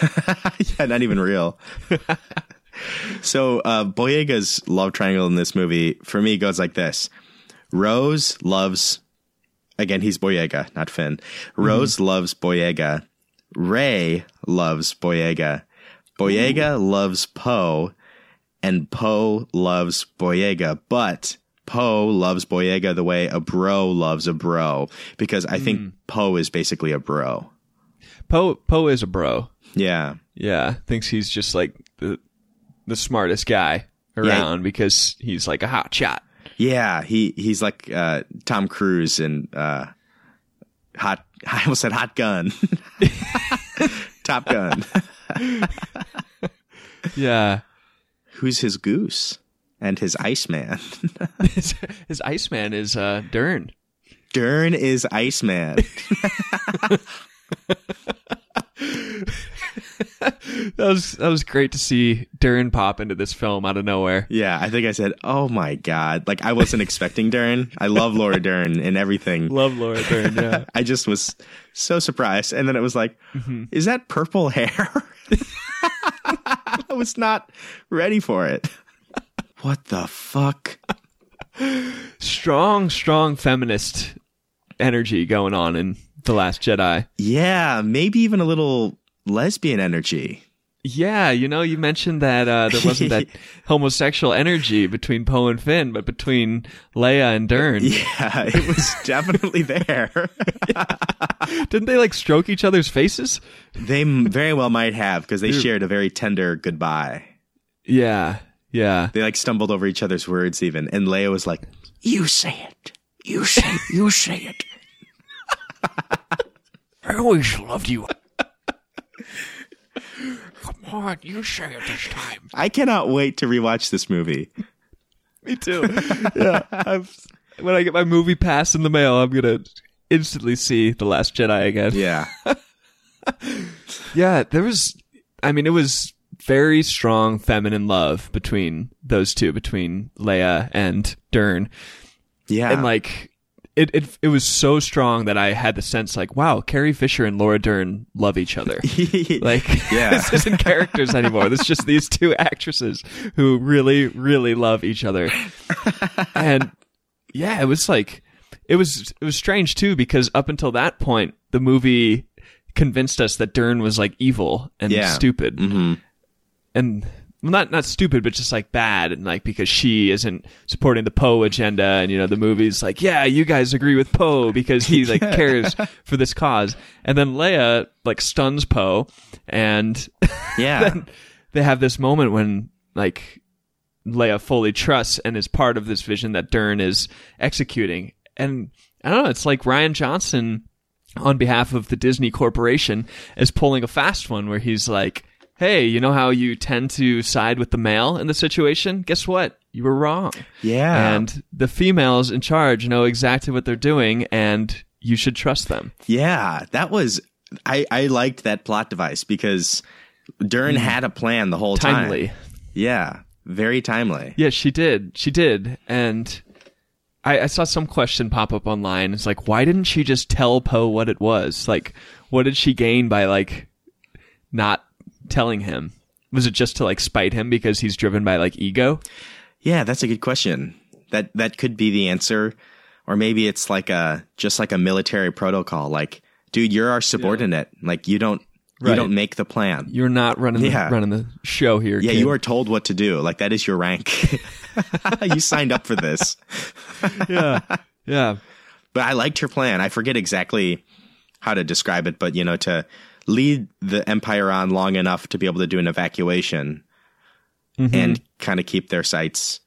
yeah, not even real. so uh, Boyega's love triangle in this movie for me goes like this: Rose loves, again, he's Boyega, not Finn. Rose loves Boyega. Rey loves Boyega. Boyega loves Poe, and Poe loves Boyega. But Poe loves Boyega the way a bro loves a bro, because I think Poe is basically a bro. Poe Poe is a bro. Yeah. Yeah, thinks he's just like the the smartest guy around because he's like a hot shot. Yeah, he he's like uh, Tom Cruise and uh, Hot. I almost said Hot Gun. Top Gun. Yeah. Who's his goose and his Iceman? his, his Iceman is uh, Dern. Dern is Iceman. That was that was great to see Dern pop into this film out of nowhere. Yeah, I think I said, "Oh my god!" Like I wasn't expecting Dern. I love Laura Dern and everything. Love Laura Dern. Yeah. I just was so surprised, and then it was like, "Is that purple hair?" I was not ready for it. What the fuck? strong, strong feminist energy going on in the Last Jedi. Yeah, maybe even a little lesbian energy. Yeah, you know, you mentioned that uh, there wasn't that homosexual energy between Poe and Finn, but between Leia and Dern. Yeah, it was definitely there. Didn't they like stroke each other's faces? they very well might have because they shared a very tender goodbye. Yeah, yeah. They like stumbled over each other's words even, and Leia was like, "You say it. You say. You say it." I always loved you. Come on, you say it this time. I cannot wait to rewatch this movie. Me too. yeah. I've, when I get my movie pass in the mail, I'm gonna instantly see The Last Jedi again. Yeah, Yeah, there was. I mean, it was very strong feminine love between those two, between Leia and Dern, yeah, and like. It, it it was so strong that I had the sense like wow Carrie Fisher and Laura Dern love each other like Yeah. this isn't characters anymore this is just these two actresses who really really love each other and yeah it was like it was it was strange too because up until that point the movie convinced us that Dern was like evil and Yeah. stupid Mhm. and well, not not stupid but just like bad and like because she isn't supporting the Poe agenda and you know the movie's like yeah you guys agree with Poe because he like cares for this cause and then Leia like stuns Poe and yeah. then they have this moment when like Leia fully trusts and is part of this vision that Dern is executing. And I don't know, it's like Rian Johnson on behalf of the Disney Corporation is pulling a fast one where he's like, Hey, you know how you tend to side with the male in the situation? Guess what? You were wrong. Yeah. And the females in charge know exactly what they're doing and you should trust them. Yeah, that was I I liked that plot device because Dern mm. had a plan the whole time. Timely. Yeah, very timely. Yeah, she did. She did. And I, I saw some question pop up online. It's like, why didn't she just tell Poe what it was? Like, what did she gain by like not telling him? Was it just to like spite him because he's driven by like ego? Yeah, that's a good question. That that could be the answer, or maybe it's like a just like a military protocol. Like, dude, you're our subordinate. Like, you don't you don't make the plan. You're not running the, Yeah. running the show here. yeah, kid. you are told what to do. Like that is your rank. you signed up for this. Yeah, yeah, But I liked her plan. I forget exactly how to describe it, but you know, to lead the empire on long enough to be able to do an evacuation mm-hmm. and kind of keep their sights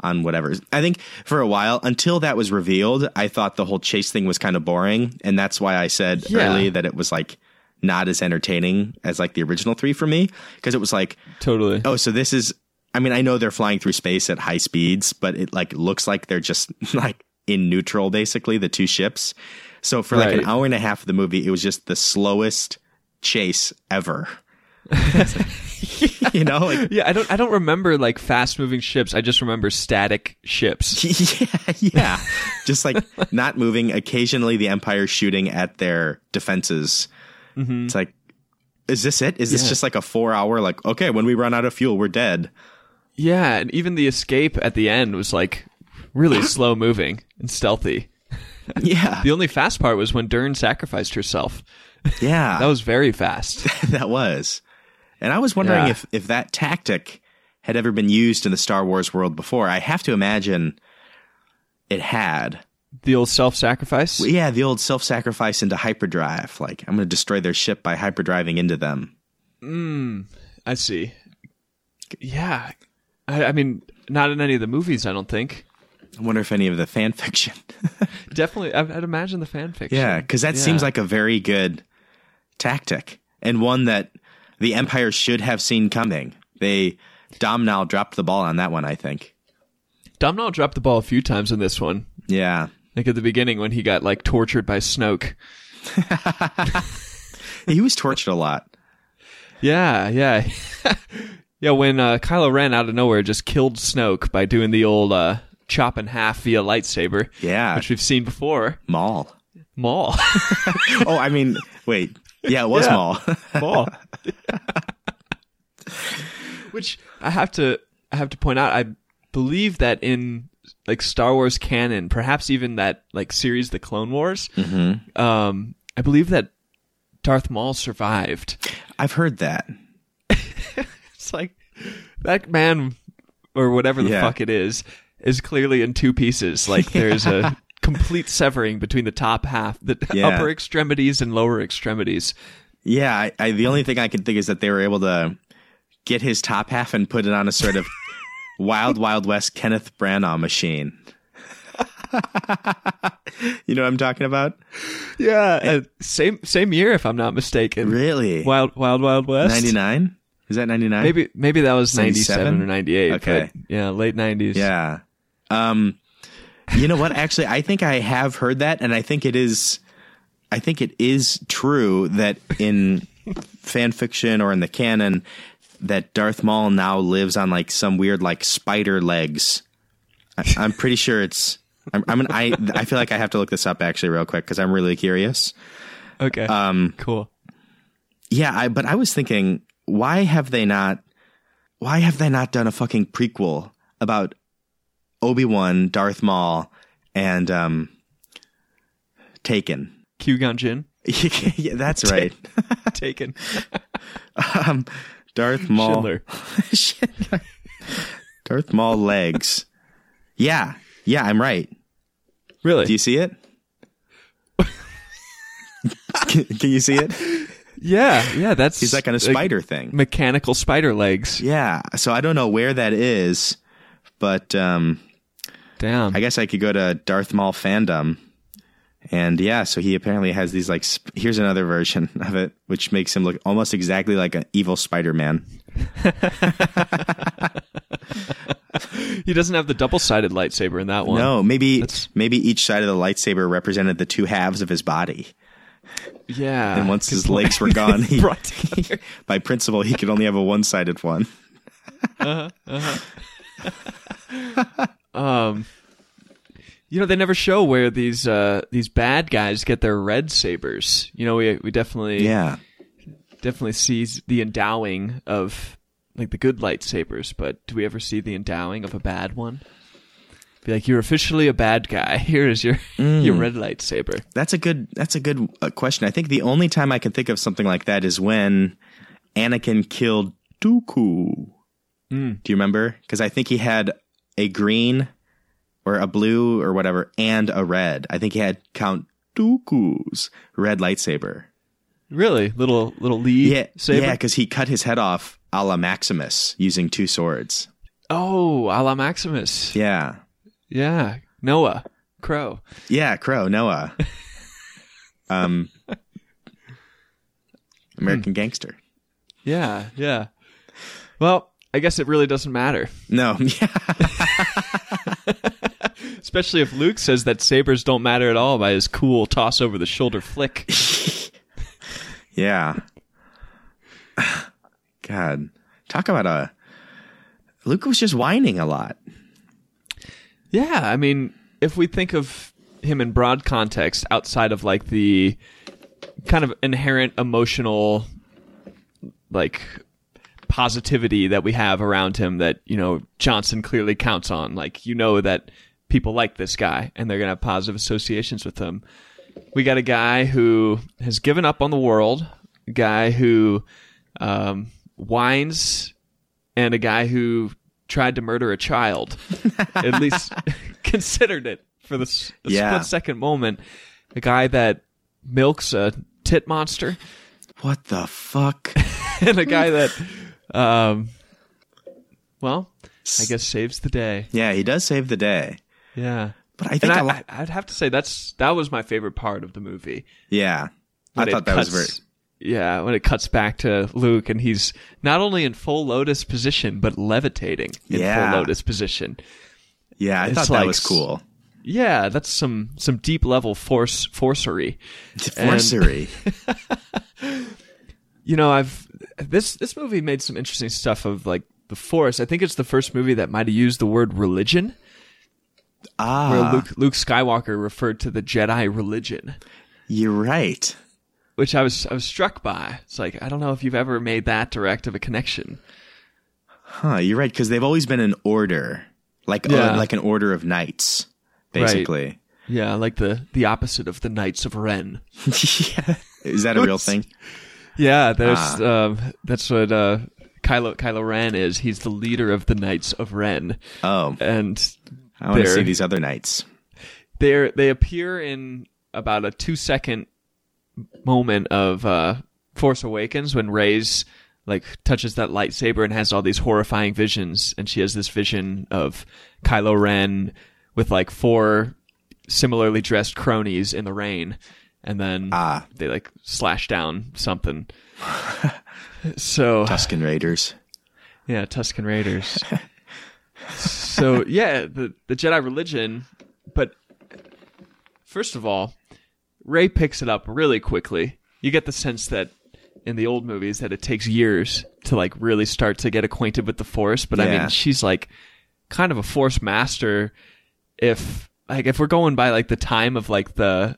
on whatever. I think for a while, until that was revealed, I thought the whole chase thing was kind of boring, and that's why I said Yeah. early that it was like not as entertaining as like the original three for me because it was like totally. oh, so this is. I mean, I know they're flying through space at high speeds, but it like looks like they're just like in neutral, basically the two ships. So for like Right. an hour and a half of the movie, it was just the slowest chase ever. you know, like Yeah, I don't. I don't remember like fast moving ships. I just remember static ships. yeah, yeah, just like not moving. Occasionally, the Empire shooting at their defenses. Mm-hmm. It's like, is this it? Is this Yeah. just like a four hour? Like, okay, when we run out of fuel, we're dead. Yeah, and even the escape at the end was like really slow moving and stealthy. Yeah, The only fast part was when Dern sacrificed herself. yeah, That was very fast. that was. And I was wondering Yeah. if if that tactic had ever been used in the Star Wars world before. I have to imagine it had. The old self-sacrifice. Yeah, the old self-sacrifice into hyperdrive. Like I'm going to destroy their ship by hyperdriving into them. Hmm. I see. Yeah, I, I mean, not in any of the movies. I don't think. I wonder if any of the fan fiction. Definitely, I'd, I'd imagine the fan fiction. yeah, because that Yeah. seems like a very good tactic and one that the Empire should have seen coming. They Domhnall dropped the ball on that one, I think. Domhnall dropped the ball a few times in this one. Yeah. Like at the beginning when he got like tortured by Snoke. He was tortured a lot. Yeah, yeah. yeah, when uh, Kylo Ren out of nowhere just killed Snoke by doing the old uh, chop in half via lightsaber. Yeah. Which we've seen before. Maul. Maul. Oh, I mean, wait. Yeah, it was Yeah. Maul. Maul. Which I have to I have to point out I believe that in like Star Wars canon, perhaps even that like series The Clone Wars, um I believe that Darth Maul survived. I've heard that. It's like that man or whatever the Yeah. fuck it is is clearly in two pieces. Like there's a complete severing between the top half, the Yeah. upper extremities and lower extremities. Yeah, I, I, the only thing I can think is that they were able to get his top half and put it on a sort of wild, wild west Kenneth Branagh machine. you know what I'm talking about? Yeah, uh, same same year if I'm not mistaken. Really? Wild Wild Wild West. 99? Is that 99? Maybe maybe that was 97? 97 or 98. Okay. yeah, late 90s. Yeah. Um, you know what? Actually, I think I have heard that, and I think it is. I think it is true that in fan fiction or in the canon that Darth Maul now lives on like some weird like spider legs. I, I'm pretty sure it's. I'm, I'm an, I I feel like I have to look this up actually real quick because I'm really curious. Okay. Um cool. Yeah, I but I was thinking, why have they not why have they not done a fucking prequel about Obi-Wan, Darth Maul, and um Taken? Qui-Gon Jinn yeah, that's right. taken. Darth Maul Schindler. Darth Maul legs. Yeah. Yeah, I'm right. Really? Do you see it? can, can you see it? yeah, yeah, that's He's like on a spider thing. mechanical spider legs. Yeah. So I don't know where that is, but um Damn. I guess I could go to Darth Maul fandom. And yeah, so he apparently has these like sp- here's another version of it which makes him look almost exactly like an evil Spider-Man. he doesn't have the double-sided lightsaber in that one. No, maybe That's- maybe each side of the lightsaber represented the two halves of his body. Yeah. And once his legs were gone, he, together. by principle he could only have a one-sided one. Uh-huh, uh-huh. Um, you know, they never show where these uh, these bad guys get their red sabers. You know, we we definitely Yeah. definitely sees the endowing of like the good lightsabers, but do we ever see the endowing of a bad one? Be like, you're officially a bad guy. Here is your your red lightsaber. That's a good. That's a good uh, question. I think the only time I can think of something like that is when Anakin killed Dooku. Hmm. Do you remember? Because I think he had a green or a blue or whatever and a red. I think he had Count Dooku's red lightsaber. Really, little little lead Yeah, saber. yeah, because he cut his head off a la Maximus using two swords. Oh, a la Maximus. Yeah, Yeah, Noah Crowe. yeah, Crowe Noah, um, American Gangster. Yeah, yeah. Well, I guess it really doesn't matter. No, yeah. Especially if Luke says that sabers don't matter at all by his cool toss over the shoulder flick. Yeah. God, talk about a. Luke was just whining a lot. yeah, I mean, if we think of him in broad context outside of like the kind of inherent emotional like positivity that we have around him that, you know, Johnson clearly counts on. Like you know that people like this guy and they're going to have positive associations with him. We got a guy who has given up on the world, a guy who um, whines, and a guy who tried to murder a child. At least considered it for the Yeah. split second moment. A guy that milks a tit monster. What the fuck? and a guy that, um, well, I guess saves the day. Yeah, he does save the day. Yeah. But I think And I, lot- I, I'd have to say that's that was my favorite part of the movie. Yeah. I when it thought that was very. cuts- Yeah, when it cuts back to Luke and he's not only in full lotus position but levitating in Yeah. full lotus position. Yeah, I It's thought that like was cool. Yeah, that's some some deep level force forcery. Forcery. You know, I've this this movie made some interesting stuff of like the force. I think it's the first movie that might have used the word religion, Ah, where Luke Luke Skywalker referred to the Jedi religion. you're right. which I was I was struck by. It's like I don't know if you've ever made that direct of a connection. Huh, you're right because they've always been an order, like uh, like an order of knights, basically. Yeah, like the the opposite of the Knights of Ren. yeah, is that a real thing? Yeah, there's Ah. um, that's what uh, Kylo Kylo Ren is. He's the leader of the Knights of Ren, Oh, and I want to see these other knights. they they appear in about a two second moment of uh, Force Awakens when Rey's like touches that lightsaber and has all these horrifying visions, and she has this vision of Kylo Ren with like four similarly dressed cronies in the rain, and then Ah. they like slash down something. so Tusken Raiders. yeah, Tusken Raiders. so yeah, the the Jedi religion, but first of all, Rey picks it up really quickly. You get the sense that in the old movies that it takes years to like really start to get acquainted with the Force, but I mean, she's like kind of a Force master if like if we're going by like the time of like the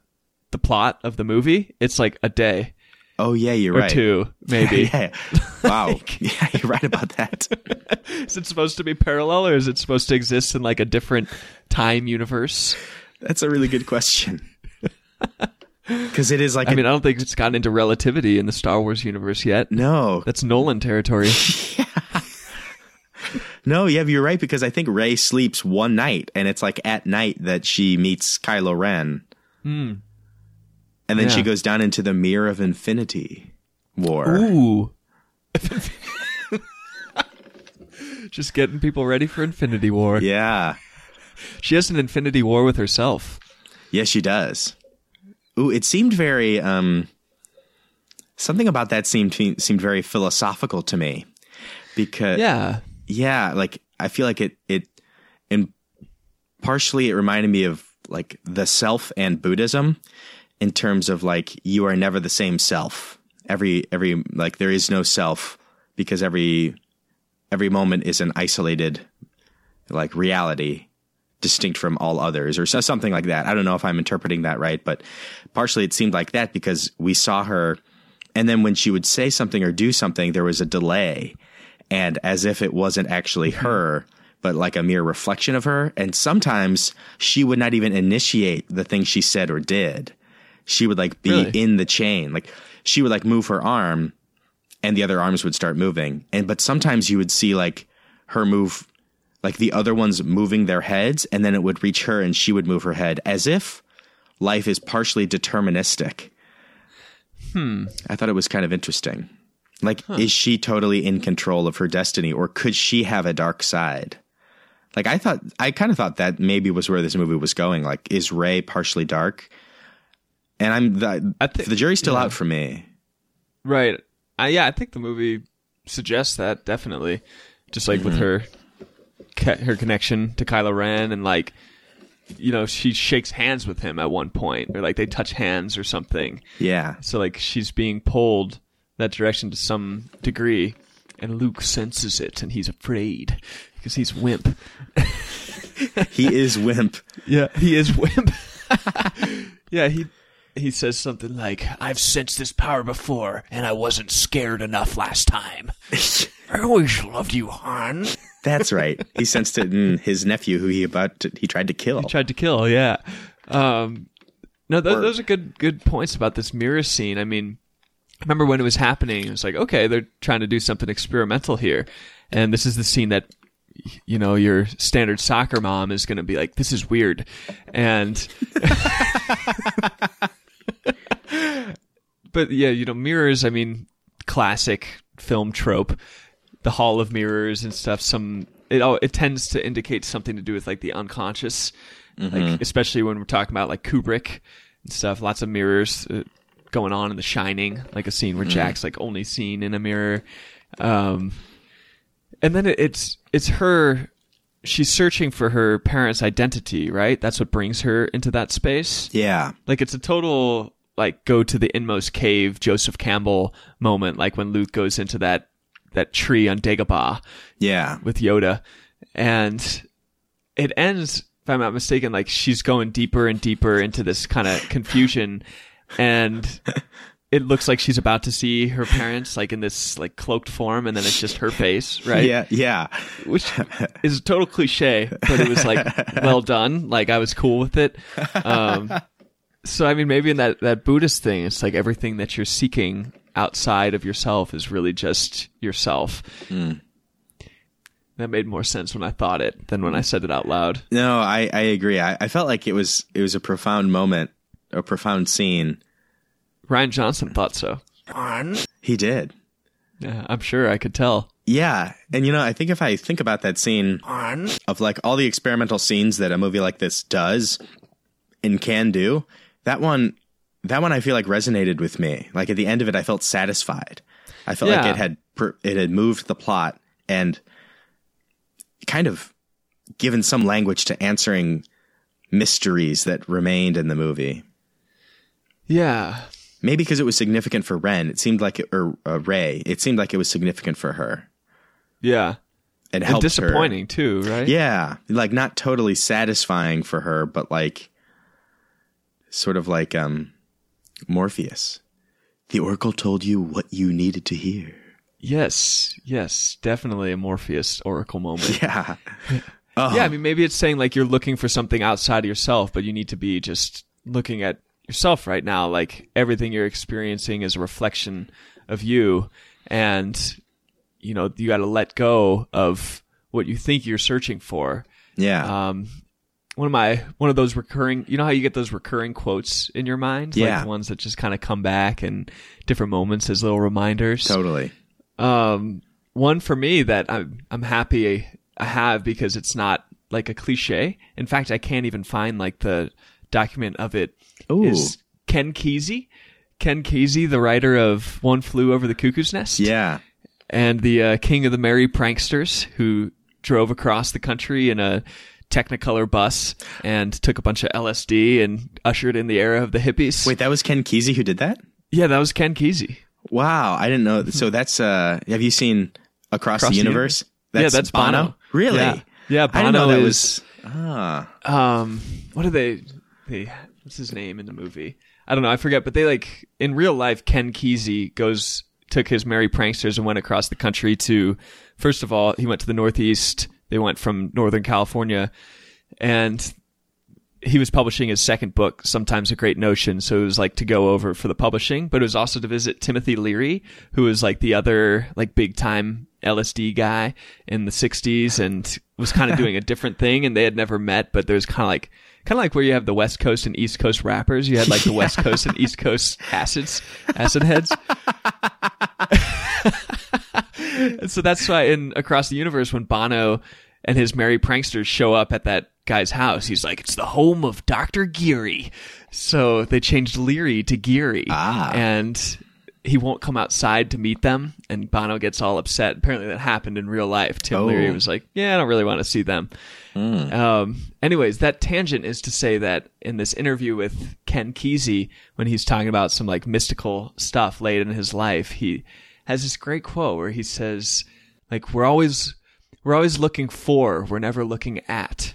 the plot of the movie, it's like a day Oh yeah, you're or right. two maybe. yeah. Wow. yeah, you're right about that. Is it supposed to be parallel or is it supposed to exist in like a different time universe? That's a really good question. Because it is like I a- mean, I don't think it's gotten into relativity in the Star Wars universe yet. no, That's Nolan territory. yeah. no, yeah, you're right because I think Rey sleeps one night, and it's like at night that she meets Kylo Ren, hmm. And then she goes down into the Mirror of Infinity War. Ooh. Just getting people ready for Infinity War. Yeah, She has an Infinity War with herself. yes, she does. Ooh, it seemed very um, something about that seemed seemed very philosophical to me because Yeah. yeah like i feel like it it and partially it reminded me of like the self and buddhism in terms of like you are never the same self every every like there is no self because every every moment is an isolated like reality distinct from all others or something like that i don't know if i'm interpreting that right but partially it seemed like that because we saw her and then when she would say something or do something there was a delay and as if it wasn't actually mm-hmm. her, but like a mere reflection of her. And sometimes she would not even initiate the thing she said or did. She would like be Really? in the chain. Like she would like move her arm and the other arms would start moving. And but sometimes you would see like her move like the other ones moving their heads and then it would reach her and she would move her head as if life is partially deterministic. Hmm. I thought it was kind of interesting. Like, is she totally in control of her destiny, or could she have a dark side? Like, I thought, I kind of thought that maybe was where this movie was going. Like, is Rey partially dark? And I'm the, I the jury's still yeah. out for me. Right. Uh, yeah, I think the movie suggests that definitely. Just like with her her connection to Kylo Ren and like you know, she shakes hands with him at one point or like they touch hands or something. Yeah, So like she's being pulled that direction to some degree and Luke senses it and he's afraid because he's wimp. he is wimp. Yeah, he is wimp. yeah, he he says something like, I've sensed this power before, and I wasn't scared enough last time. I always loved you, Han. That's right. He sensed it in his nephew, who he about to, he tried to kill. He tried to kill, yeah. Um, no, th- those are good good points about this mirror scene. I mean, I remember when it was happening, it was like, okay, they're trying to do something experimental here, and this is the scene that you know your standard soccer mom is going to be like, this is weird, and. but yeah, you know, mirrors. I mean, classic film trope, the Hall of Mirrors and stuff. Some it all it tends to indicate something to do with like the unconscious, like especially when we're talking about like Kubrick and stuff. Lots of mirrors uh, going on in The Shining, like a scene where Jack's like only seen in a mirror. Um, and then it, it's it's her. She's searching for her parents' identity, right? That's what brings her into that space. Yeah. Like it's a total like go to the inmost cave Joseph Campbell moment, like when Luke goes into that that tree on Dagobah Yeah. with Yoda, and it ends. If I'm not mistaken, like she's going deeper and deeper into this kind of confusion, and it looks like she's about to see her parents like in this like cloaked form, and then it's just her face, right? Yeah. Yeah. which is a total cliche, but it was like well done. Like I was cool with it. Um, so I mean, maybe in that that Buddhist thing, it's like everything that you're seeking outside of yourself is really just yourself. That made more sense when I thought it than when I said it out loud. No, I, I agree. I, I felt like it was it was a profound moment, a profound scene. Rian Johnson thought so. He did. Yeah, I'm sure I could tell. Yeah. And you know, I think if I think about that scene of like all the experimental scenes that a movie like this does and can do, that one that one I feel like resonated with me. Like at the end of it I felt satisfied. I felt like it had it had moved the plot and kind of given some language to answering mysteries that remained in the movie. Yeah, Maybe because it was significant for Ren, it seemed like it, or uh, Rey, it seemed like it was significant for her. yeah, It and helped her. disappointing too, right? Yeah, like not totally satisfying for her, but like sort of like um Morpheus. The oracle told you what you needed to hear. Yes, yes, definitely a Morpheus Oracle moment. Yeah. Yeah, I mean, maybe it's saying like you're looking for something outside of yourself, but you need to be just looking at yourself right now. Like everything you're experiencing is a reflection of you, and you know you got to let go of what you think you're searching for. Yeah. Um, one of my one of those recurring, you know how you get those recurring quotes in your mind, Yeah. like the ones that just kind of come back and different moments as little reminders. totally. Um, one for me that I'm I'm happy I have because it's not like a cliche. In fact, I can't even find like the document of it. Ooh. Is Ken Kesey? Ken Kesey, the writer of One Flew Over the Cuckoo's Nest, Yeah. and the uh, king of the merry pranksters who drove across the country in a Technicolor bus and took a bunch of LSD and ushered in the era of the hippies. Wait, that was Ken Kesey who did that? yeah, that was Ken Kesey. Wow, I didn't know. So that's uh have you seen Across, Across the the Universe? Yeah, that's Bono. Really? Yeah. Yeah, I didn't know Bono that is- was Ah. um what are they they what's his name in the movie i don't know i forget but they like in real life ken kesey goes took his merry pranksters and went across the country to first of all he went to the northeast they went from northern california and he was publishing his second book, Sometimes a Great Notion. So it was like to go over for the publishing, but it was also to visit Timothy Leary, who was like the other like big time LSD guy in the 60s and was kind of doing a different thing. And they had never met, but there was kind of like, kind of like where you have the West Coast and East Coast rappers. You had like the West Coast and East Coast acids, acid heads. And so that's why in Across the Universe, when Bono and his merry pranksters show up at that guy's house, he's like, "It's the home of Doctor Geary." So they changed Leary to Geary, Ah. and he won't come outside to meet them. And Bono gets all upset. Apparently, that happened in real life. Tim Oh. Leary was like, "Yeah, I don't really want to see them." Um, anyways, that tangent is to say that in this interview with Ken Kesey, when he's talking about some like mystical stuff late in his life, he has this great quote where he says, like, we're always, we're always looking for, we're never looking at.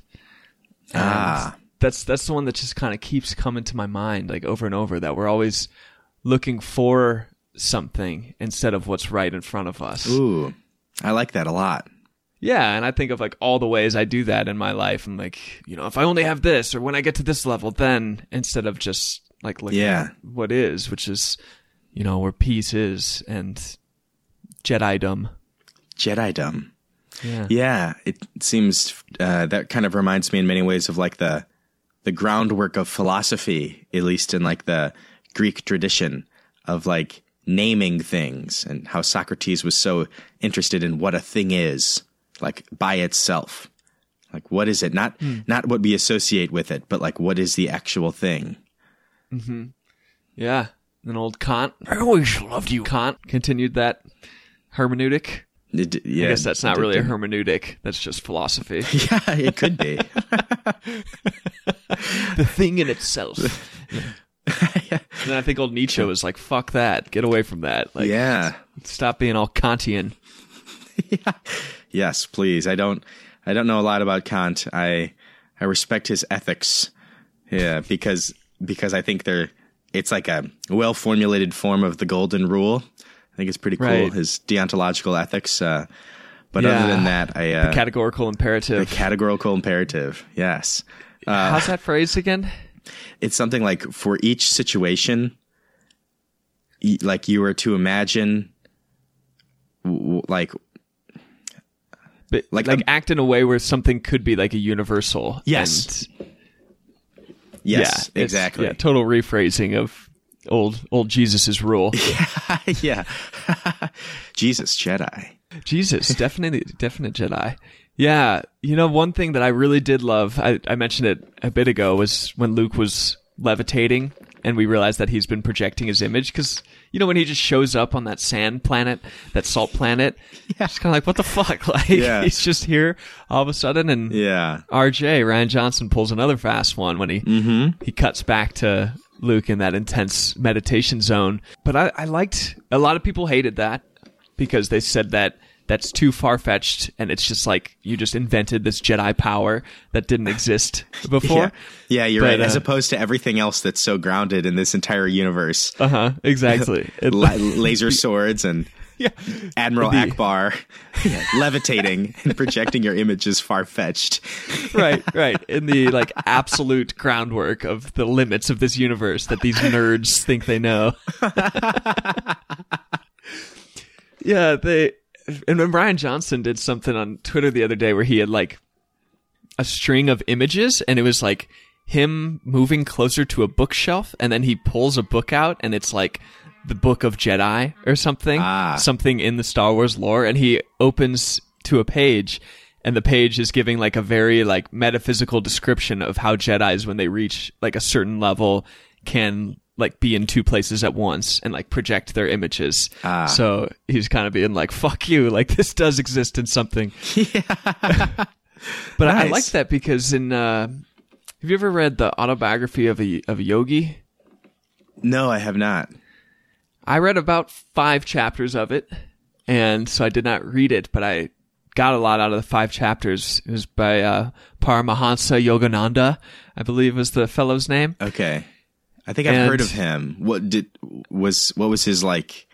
And Ah. That's, that's the one that just kind of keeps coming to my mind, like over and over, that we're always looking for something instead of what's right in front of us. Ooh. I like that a lot. Yeah, and I think of like all the ways I do that in my life. I'm like, you know, if I only have this, or when I get to this level, then instead of just like looking Yeah. at what is, which is, you know, where peace is and Jedi Jedidom. Jedi-dom. Yeah. Yeah, it seems uh, that kind of reminds me in many ways of like the the groundwork of philosophy, at least in like the Greek tradition of like naming things and how Socrates was so interested in what a thing is, like by itself. Like what is it? Not not what we associate with it, but like what is the actual thing? Mm-hmm. Yeah. an old Kant, I always loved you. Kant continued that hermeneutic. It- yeah, I guess that's not really a hermeneutic. That's just philosophy. Yeah, it could be. the thing in itself. and then I think old Nietzsche was like, "Fuck that! Get away from that! Like, yeah. stop being all Kantian." Yes, please. I don't I don't know a lot about Kant. I I respect his ethics. Yeah, because because I think they're it's like a well formulated form of the golden rule. I think it's pretty cool Right. his deontological ethics uh but Yeah. other than that, I uh, Categorical imperative. the categorical imperative. Yes. Uh, How's that phrase again? it's something like for each situation like you were to imagine like But, like like a- act in a way where something could be like a universal. Yes. And, yes yeah, exactly Yeah, total rephrasing of old old Jesus's rule. yeah. Jesus Jedi. Jesus, definitely, definite Jedi. Yeah, you know, one thing that I really did love, I, I mentioned it a bit ago, was when Luke was levitating and we realized that he's been projecting his image. Because, you know, when he just shows up on that sand planet, that salt planet, yeah. it's kind of like, what the fuck? Like, Yeah. he's just here all of a sudden. And Yeah. RJ, Rian Johnson, pulls another fast one when he mm-hmm. he cuts back to Luke in that intense meditation zone. But I, I liked a lot of people hated that because they said that that's too far fetched and it's just like you just invented this Jedi power that didn't exist before. Yeah. Yeah, you're But, right. As uh, opposed to everything else that's so grounded in this entire universe. Uh huh. Exactly. La- laser swords and yeah. Admiral The- Ackbar yeah, levitating and projecting your image is far fetched. right, right. In the like absolute groundwork of the limits of this universe that these nerds think they know. yeah, they and when Rian Johnson did something on Twitter the other day where he had like a string of images and it was like him moving closer to a bookshelf and then he pulls a book out and it's like the book of Jedi or something Ah. something in the Star Wars lore and he opens to a page and the page is giving like a very like metaphysical description of how Jedi's when they reach like a certain level can like be in two places at once and like project their images. Ah. So he's kind of being like, "Fuck you!" Like this does exist in something. but I, I like that because in uh, have you ever read the autobiography of a of a yogi? No, I have not. I read about five chapters of it, and so I did not read it, but I got a lot out of the five chapters. It was by uh, Paramahansa Yogananda, I believe was the fellow's name. Okay. I think I've And- heard of him. What did was what was his like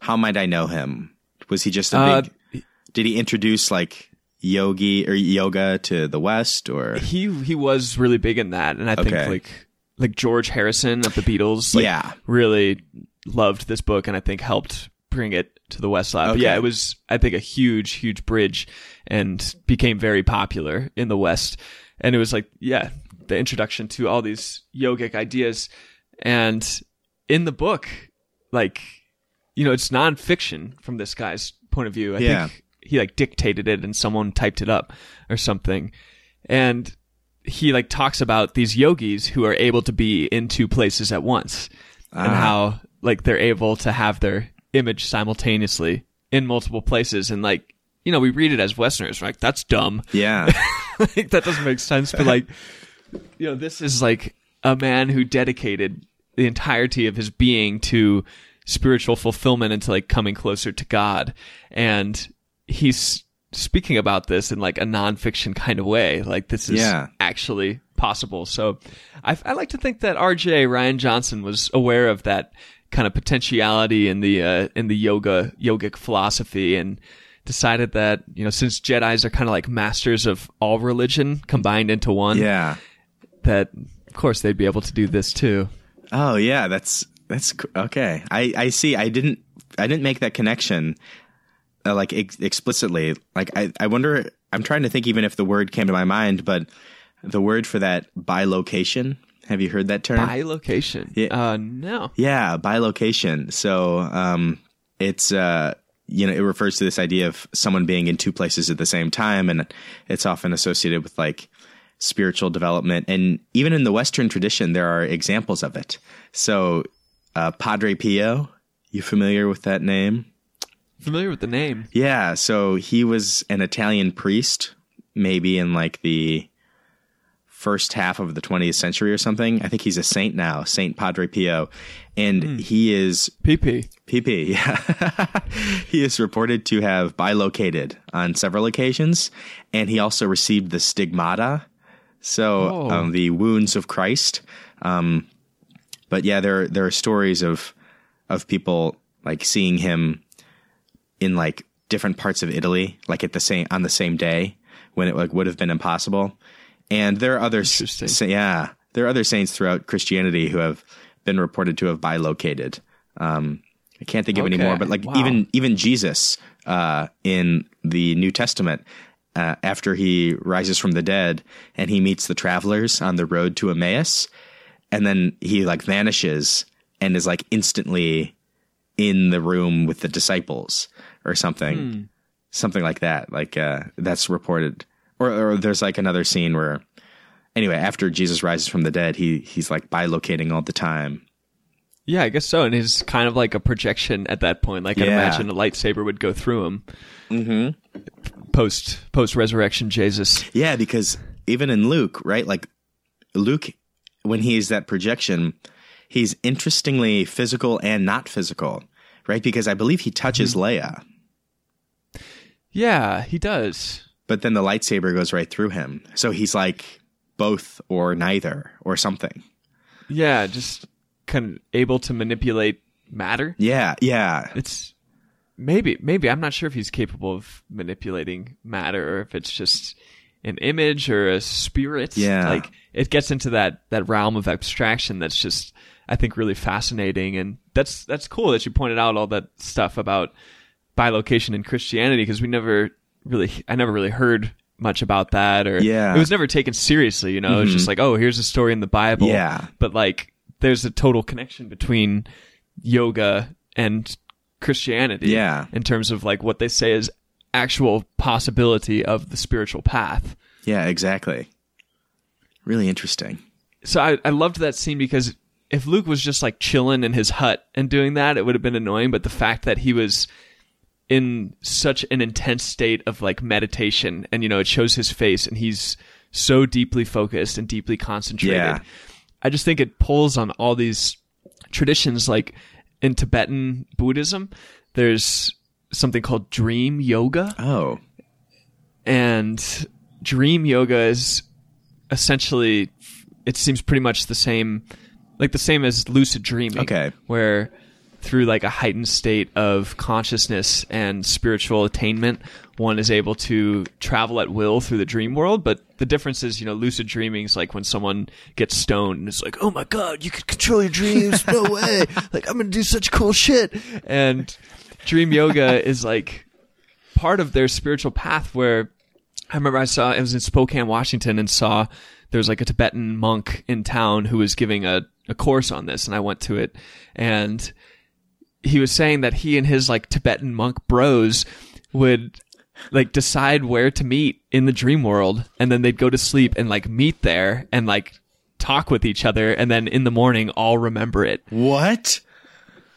how might I know him? Was he just a Uh, big Did he introduce like yogi or yoga to the west or He he was really big in that, and I think like like George Harrison of the Beatles, like, Yeah. really loved this book, and I think helped bring it to the West Lab. But yeah, it was I think a huge huge bridge, and became very popular in the West, and it was like yeah the introduction to all these yogic ideas, and in the book, like you know it's nonfiction from this guy's point of view. I Yeah. think he like dictated it and someone typed it up or something. And he like talks about these yogis who are able to be in two places at once and ah. how like they're able to have their image simultaneously in multiple places and like you know we read it as westerners like that's dumb Yeah. like that doesn't make sense but like you know this is like a man who dedicated the entirety of his being to spiritual fulfillment and to like coming closer to god and he's speaking about this in like a nonfiction kind of way like this is Yeah. actually possible so I, I like to think that rj rian johnson was aware of that kind of potentiality in the uh, in the yoga yogic philosophy and decided that you know since jedis are kind of like masters of all religion combined into one yeah. that course they'd be able to do this too Oh yeah, that's that's okay. I I see. I didn't I didn't make that connection uh, like ex- explicitly. Like I I wonder. I'm trying to think even if the word came to my mind, but the word for that by location Have you heard that term? Bilocation. Yeah. Uh, no. Yeah, bilocation. So um, it's uh, you know it refers to this idea of someone being in two places at the same time, and it's often associated with like spiritual development. And even in the Western tradition, there are examples of it. So uh, Padre Pio, you familiar with that name? Familiar with the name? Yeah, so he was an Italian priest, maybe in like the first half of the 20th century or something. I think he's a saint now, Saint Padre Pio, and he is PP. PP. Yeah, he is reported to have bilocated on several occasions, and he also received the stigmata, so Oh. um, the wounds of Christ. Um, but yeah, there there are stories of of people like seeing him in like different parts of Italy, like at the same on the same day when it like would have been impossible. And there are other sa- yeah, there are other saints throughout Christianity who have been reported to have bilocated. Um, I can't think of any more, but like wow. even even Jesus uh, in the New Testament. Uh, after he rises from the dead and he meets the travelers on the road to Emmaus, and then he like vanishes and is like instantly in the room with the disciples or something something like that like uh that's reported or, or there's like another scene where anyway after jesus rises from the dead he he's like bilocating all the time Yeah, I guess so. And he's kind of like a projection at that point. Like I imagine a lightsaber would go through him. Mm-hmm. Post post resurrection Jesus. yeah because even in luke right like luke when he's that projection he's interestingly physical and not physical right because i believe he touches mm-hmm. leia Yeah, he does. but then the lightsaber goes right through him so he's like both or neither or something Yeah, just kind of able to manipulate matter. yeah yeah It's maybe maybe I'm not sure if he's capable of manipulating matter or if it's just an image or a spirit. Yeah. Like it gets into that that realm of abstraction that's just I think really fascinating and that's that's cool that you pointed out all that stuff about bilocation in Christianity because we never really I never really heard much about that or Yeah. it was never taken seriously, you know. It was just mm-hmm. like, oh, here's a story in the Bible. Yeah. But like there's a total connection between yoga and Christianity. Yeah. In terms of like what they say is actual possibility of the spiritual path. Yeah, exactly. Really interesting. So I, I loved that scene because if Luke was just like chilling in his hut and doing that, it would have been annoying. But the fact that he was in such an intense state of like meditation and, you know, it shows his face and he's so deeply focused and deeply concentrated. Yeah. I just think it pulls on all these traditions like in Tibetan Buddhism, there's something called dream yoga Oh, and dream yoga is essentially it seems pretty much the same like the same as lucid dreaming Okay. where through like a heightened state of consciousness and spiritual attainment one is able to travel at will through the dream world but the difference is you know lucid dreaming is like when someone gets stoned and it's like oh my god you can control your dreams. No way. Like i'm gonna do such cool shit. And dream yoga is like part of their spiritual path where I remember I saw it was in Spokane, Washington, and saw there was like a Tibetan monk in town who was giving a, a course on this, and I went to it, and he was saying that he and his like Tibetan monk bros would like decide where to meet in the dream world, and then they'd go to sleep and like meet there and like talk with each other, and then in the morning all remember it. what?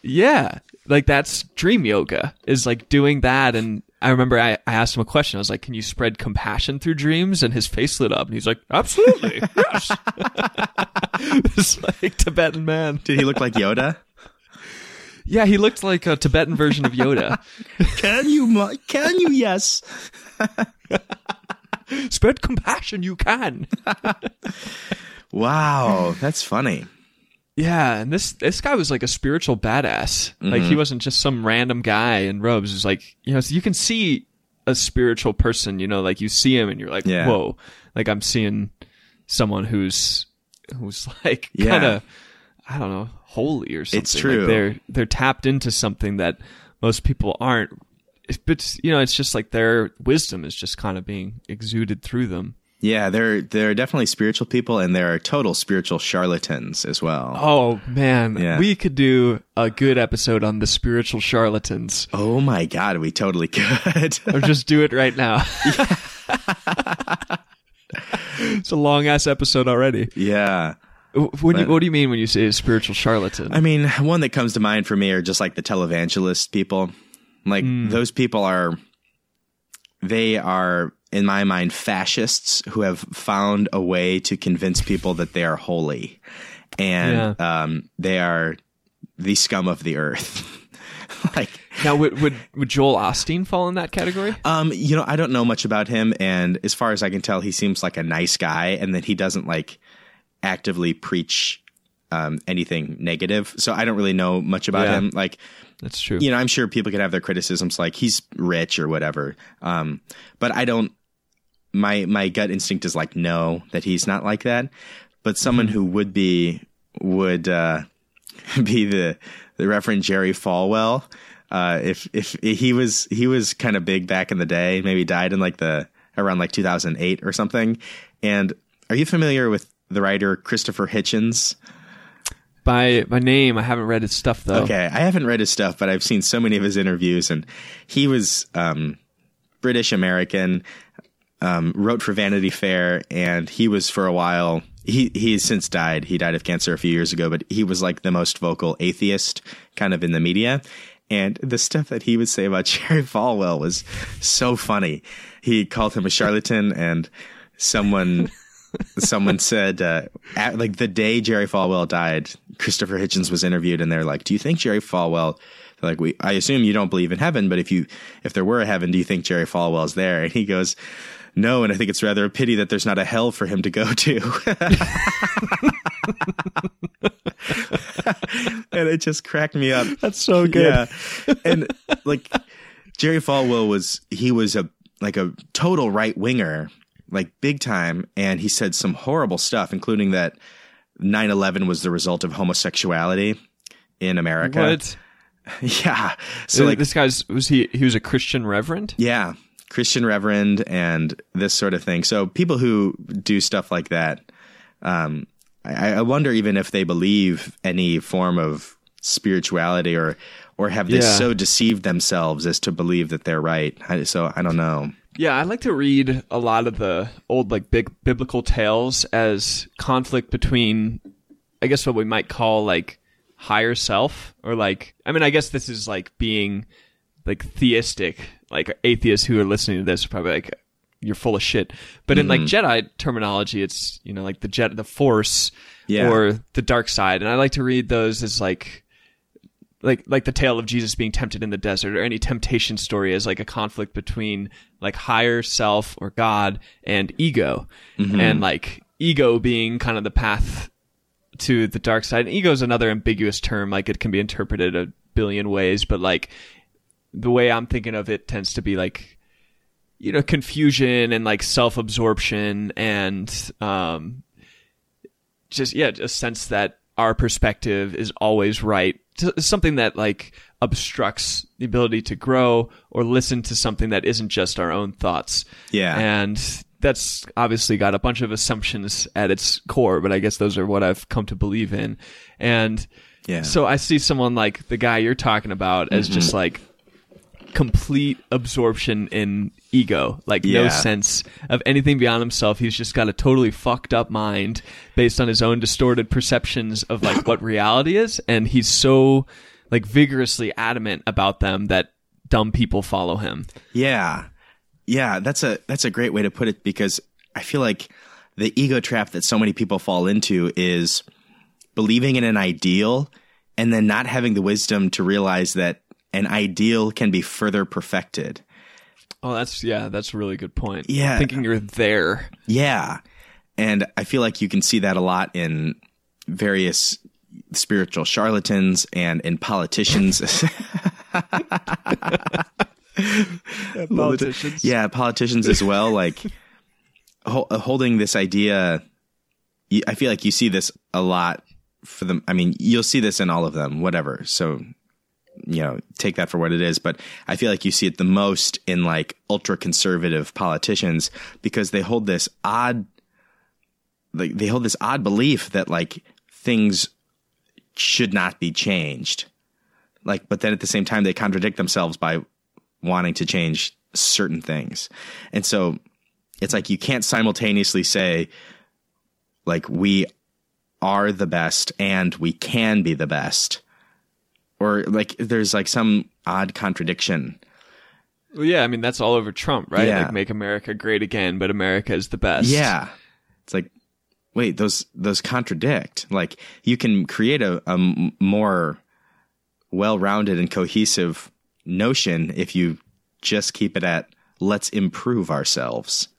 Yeah. Like that's dream yoga is like doing that. And I remember I, I asked him a question. I was like, can you spread compassion through dreams? And his face lit up and he's like, absolutely. yes. this like Tibetan man. Did he look like Yoda? Yeah. He looked like a Tibetan version of Yoda. can you? Can you? Yes. spread compassion. You can. Wow, that's funny. Yeah, and this this guy was like a spiritual badass. Like he mm-hmm. wasn't just some random guy in robes. It was like you know, so you can see a spiritual person. You know, like you see him and you're like, Yeah. whoa! Like I'm seeing someone who's who's like Yeah. kind of I don't know holy or something. It's Like, true. they're they're tapped into something that most people aren't. It's- But you know, it's just like their wisdom is just kind of being exuded through them. Yeah, there there are definitely spiritual people, and there are total spiritual charlatans as well. Oh man, Yeah. we could do a good episode on the spiritual charlatans, Oh my god, we totally could. or just do it right now. it's a long ass episode already. yeah. What do, you, what do you mean when you say a spiritual charlatan? I mean, one that comes to mind for me are just like the televangelist people. Like those people are they are in my mind fascists who have found a way to convince people that they are holy. And um, they are the scum of the earth. like now, would, would would Joel Osteen fall in that category? Um, you know, I don't know much about him, and as far as I can tell, he seems like a nice guy, and that he doesn't like actively preach um, anything negative. So I don't really know much about Yeah. him. Like, That's true. you know, I'm sure people could have their criticisms, like he's rich or whatever. Um, but I don't. My my gut instinct is like no, that he's not like that. But someone who would be would uh, be the the Reverend Jerry Falwell. Uh, if if he was he was kind of big back in the day, maybe died in like the around like 2008 or something. And are you familiar with the writer Christopher Hitchens? By by name, I haven't read his stuff though. Okay, I haven't read his stuff, but I've seen so many of his interviews, and he was um, British American, um, wrote for Vanity Fair, and he was for a while. He he has since died. He died of cancer a few years ago, but he was like the most vocal atheist kind of in the media. And the stuff that he would say about Jerry Falwell was so funny. He called him a charlatan, and someone someone said uh, at, like the day Jerry Falwell died, Christopher Hitchens was interviewed, and they're like, "Do you think Jerry Falwell?" Like, "We, I assume you don't believe in heaven, but if you, if there were a heaven, do you think Jerry Falwell's there?" And he goes, "No, and I think it's rather a pity that there's not a hell for him to go to." and it just cracked me up. That's so good. Yeah, and like Jerry Falwell was he was a like a total right winger, like big time, and he said some horrible stuff, including that 9/11 was the result of homosexuality in America. What? Yeah. So So like this guy's was he? He was a Christian reverend. yeah, Christian Reverend and this sort of thing. So people who do stuff like that, um, I, I wonder even if they believe any form of spirituality or or have they Yeah. so deceived themselves as to believe that they're right. I, so I don't know. Yeah, I like to read a lot of the old like big biblical tales as conflict between I guess what we might call like higher self or like I mean I guess this is like being like theistic like atheists who are listening to this are probably like you're full of shit. But in like mm-hmm. Jedi terminology it's you know like the jet the force Yeah. or the dark side and I like to read those as like like like the tale of Jesus being tempted in the desert or any temptation story as like a conflict between like higher self or God and ego. And like ego being kind of the path to the dark side. And ego is another ambiguous term, like it can be interpreted a billion ways, but like the way I'm thinking of it tends to be like you know confusion and like self-absorption and um just yeah a sense that our perspective is always right T- something that like obstructs the ability to grow or listen to something that isn't just our own thoughts Yeah. and that's obviously got a bunch of assumptions at its core but i guess those are what i've come to believe in and Yeah. so i see someone like the guy you're talking about as just mm-hmm. like complete absorption in ego, like no sense of anything beyond himself. He's just got a totally fucked up mind based on his own distorted perceptions of like what reality is, and he's so like vigorously adamant about them that dumb people follow him. Yeah. Yeah, that's a that's a great way to put it because I feel like the ego trap that so many people fall into is believing in an ideal and then not having the wisdom to realize that an ideal can be further perfected. Oh, that's yeah, that's a really good point. Yeah. thinking you're there. Yeah. And I feel like you can see that a lot in various spiritual charlatans and in politicians. Politicians. Yeah, politicians as well. Like holding this idea. I feel like you see this a lot for them. I mean, you'll see this in all of them, whatever. So you know take that for what it is. But i feel like you see it the most in like ultra conservative politicians because they hold this odd like they hold this odd belief that like things should not be changed. Like but then at the same time they contradict themselves by wanting to change certain things. And so it's like you can't simultaneously say like we are the best and we can be the best or like there's like some odd contradiction Well, yeah, I mean that's all over Trump, right? Yeah. Like make America great again, but America is the best. yeah it's like wait those those contradict like you can create a more well-rounded and cohesive notion if you just keep it at let's improve ourselves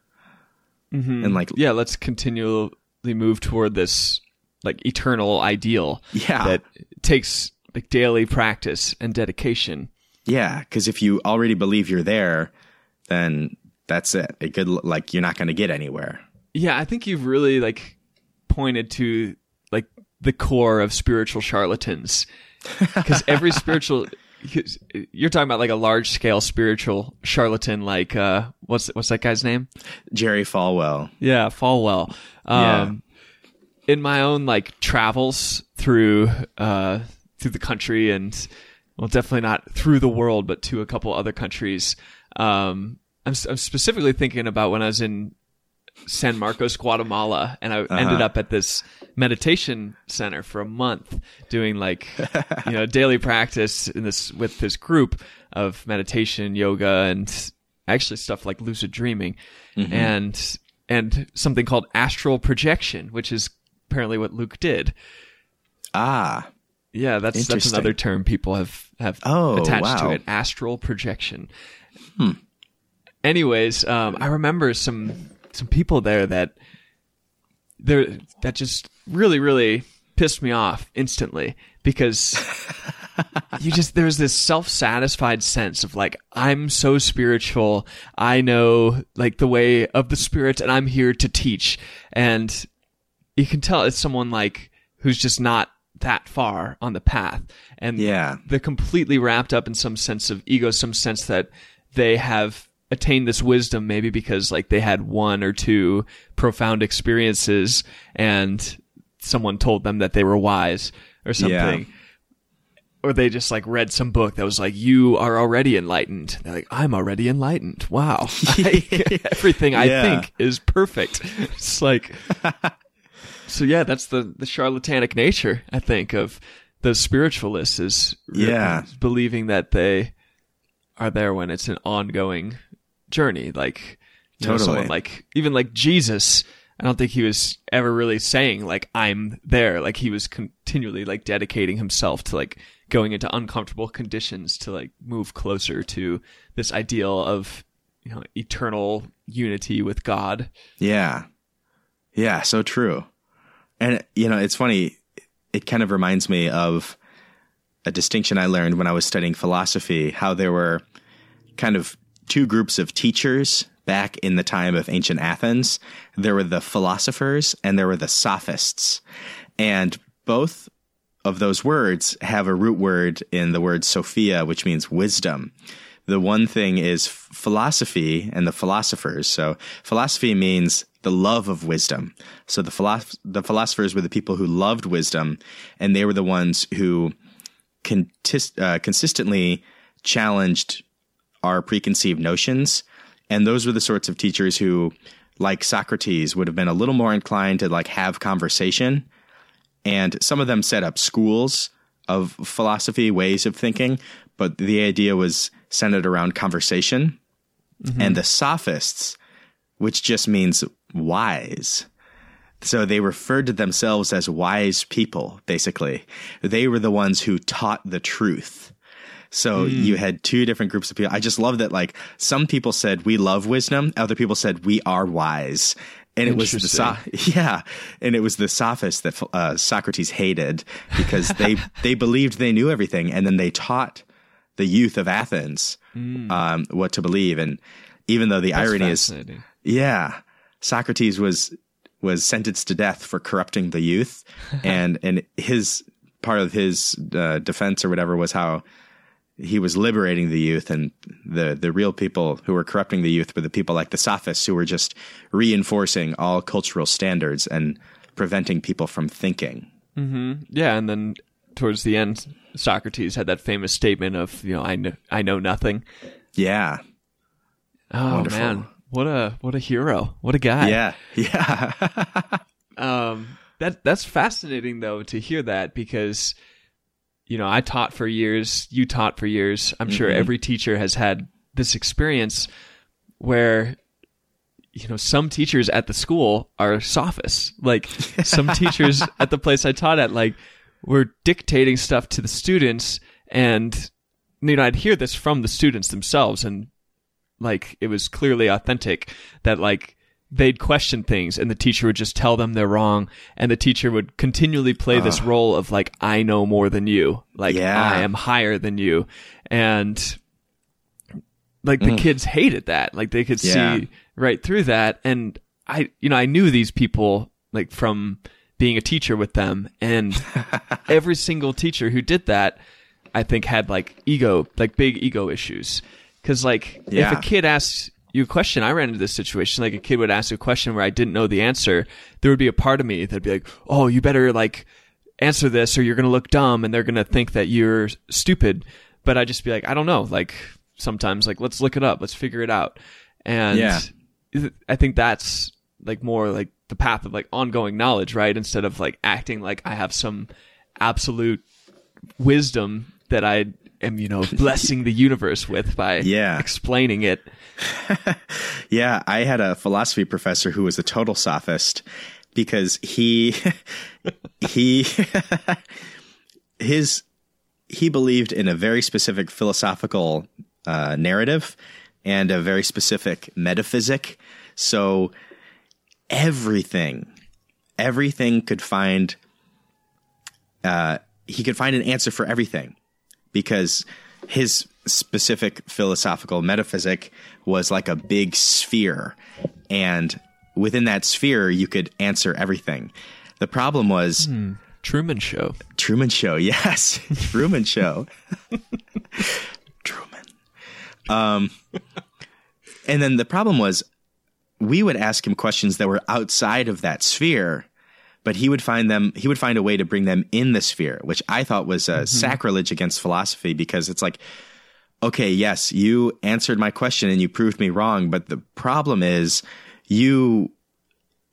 mm-hmm. and like yeah. Let's continually move toward this like eternal ideal. Yeah. that takes like daily practice and dedication. Yeah, because if you already believe you're there, then that's it. It could like you're not going to get anywhere. Yeah, I think you've really like pointed to like the core of spiritual charlatans because every spiritual you're talking about like a large scale spiritual charlatan like uh what's what's that guy's name Jerry Falwell. yeah falwell um in my own like travels through uh through the country and well definitely not through the world but to a couple other countries. Um i'm, I'm specifically thinking about when i was in San Marcos, Guatemala, and I ended up at this meditation center for a month doing like you know daily practice in this with this group of meditation, yoga, and actually stuff like lucid dreaming, and and something called astral projection, which is apparently what Luke did. Ah, Yeah, that's that's another term people have have Oh, attached to it. Astral projection. Anyways, um, I remember some some people there that there that just really really pissed me off instantly because you just there's this self-satisfied sense of like I'm so spiritual. I know like the way of the spirit and I'm here to teach and you can tell it's someone like who's just not that far on the path. And Yeah. they're completely wrapped up in some sense of ego some sense that they have attained this wisdom maybe because like they had one or two profound experiences and someone told them that they were wise or something. Or they just like read some book that was like you are already enlightened. They're like i'm already enlightened. Wow. Everything i Yeah. think is perfect. It's like so yeah that's the the charlatanic nature i think of the spiritualists is Yeah. believing that they are there when it's an ongoing journey like you know, Totally. someone like even like jesus i don't think he was ever really saying like i'm there like he was continually like dedicating himself to like going into uncomfortable conditions to like move closer to this ideal of you know eternal unity with god yeah, yeah. So true. And you know, it's funny. It kind of reminds me of a distinction I learned when I was studying philosophy. How there were kind of two groups of teachers back in the time of ancient Athens. There were the philosophers and there were the sophists. And both of those words have a root word in the word Sophia, which means wisdom. The one thing is philosophy and the philosophers. So philosophy means the love of wisdom. So the philosoph- the philosophers were the people who loved wisdom, and they were the ones who contis- uh, consistently challenged our preconceived notions. And those were the sorts of teachers who, like Socrates, would have been a little more inclined to like have conversation. And some of them set up schools of philosophy, ways of thinking, but the idea was centered around conversation. And the sophists, which just means wise. So they referred to themselves as wise people, basically. They were the ones who taught the truth. So you had two different groups of people. I just love that, like, some people said, we love wisdom. Other people said, we are wise. And it was the, so- yeah. And it was the sophists that uh, Socrates hated because they, they believed they knew everything. And then they taught the youth of Athens, um, what to believe. And even though the irony is, yeah, Socrates was was sentenced to death for corrupting the youth, and and his part of his uh, defense or whatever was how he was liberating the youth, and the the real people who were corrupting the youth were the people like the sophists who were just reinforcing all cultural standards and preventing people from thinking. Yeah, and then towards the end, Socrates had that famous statement of, you know, I know, I know nothing. Yeah, Oh Wonderful. man, what a what a hero, what a guy. yeah, yeah, Um, that that's fascinating though to hear that because, you know, I taught for years, you taught for years. I'm sure every teacher has had this experience where, you know, some teachers at the school are sophists. Like some teachers at the place I taught at, like, were dictating stuff to the students, and you know, I'd hear this from the students themselves, and like it was clearly authentic that like they'd question things and the teacher would just tell them they're wrong and the teacher would continually play this role of like i know more than you like Yeah. i am higher than you and like the kids hated that like they could Mm. Yeah. see right through that and i you know i knew these people like from being a teacher with them. And every single teacher who did that i think had like ego like big ego issues. Because like if a kid asks you a question i ran into this situation like a kid would ask a question where i didn't know the answer there would be a part of me that'd be like oh you better like answer this or you're going to look dumb and they're going to think that you're stupid. But I'd just be like i don't know like sometimes like let's look it up. Let's figure it out. And Yeah. i think that's like more like the path of like ongoing knowledge right instead of like acting like i have some absolute wisdom that i am you know blessing the universe with by Yeah. explaining it yeah. I had a philosophy professor who was a total sophist because he he his he believed in a very specific philosophical uh, narrative and a very specific metaphysic. So everything, everything could find. Uh, he could find an answer for everything because his specific philosophical metaphysic was like a big sphere. And within that sphere you could answer everything. The problem was truman show. Truman Show, yes, Truman Show, Truman. Um, and then the problem was, we would ask him questions that were outside of that sphere, but he would find them. He would find a way to bring them in the sphere, which I thought was a mm-hmm. sacrilege against philosophy because it's like, okay, yes, you answered my question and you proved me wrong, but the problem is, you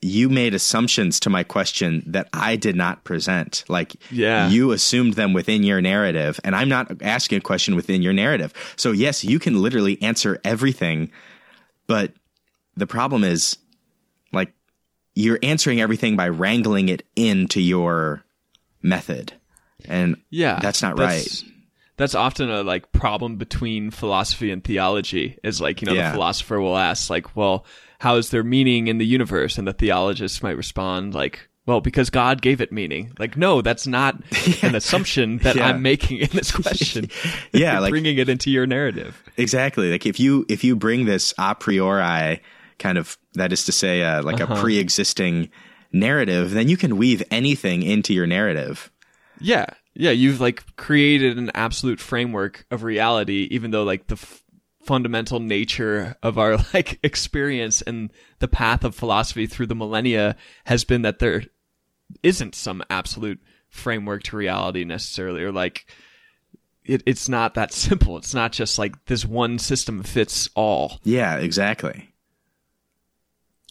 you made assumptions to my question that I did not present. Like, Yeah. you assumed them within your narrative, and I'm not asking a question within your narrative. So, yes, you can literally answer everything, but the problem is, like, you're answering everything by wrangling it into your method. And Yeah, that's not that's- That's often a like problem between philosophy and theology. Is like you know Yeah. the philosopher will ask like, well, how is there meaning in the universe? And the theologist might respond like, well, because God gave it meaning. Like, no, that's not an assumption that Yeah. I'm making in this question. Yeah, like- bringing it into your narrative. Exactly. Like if you if you bring this a priori kind of that is to say uh, like a pre-existing narrative, then you can weave anything into your narrative. Yeah. Yeah. You've like created an absolute framework of reality, even though like the f- fundamental nature of our like experience and the path of philosophy through the millennia has been that there isn't some absolute framework to reality necessarily, or like it, it's not that simple. It's not just like this one system fits all. Yeah, exactly.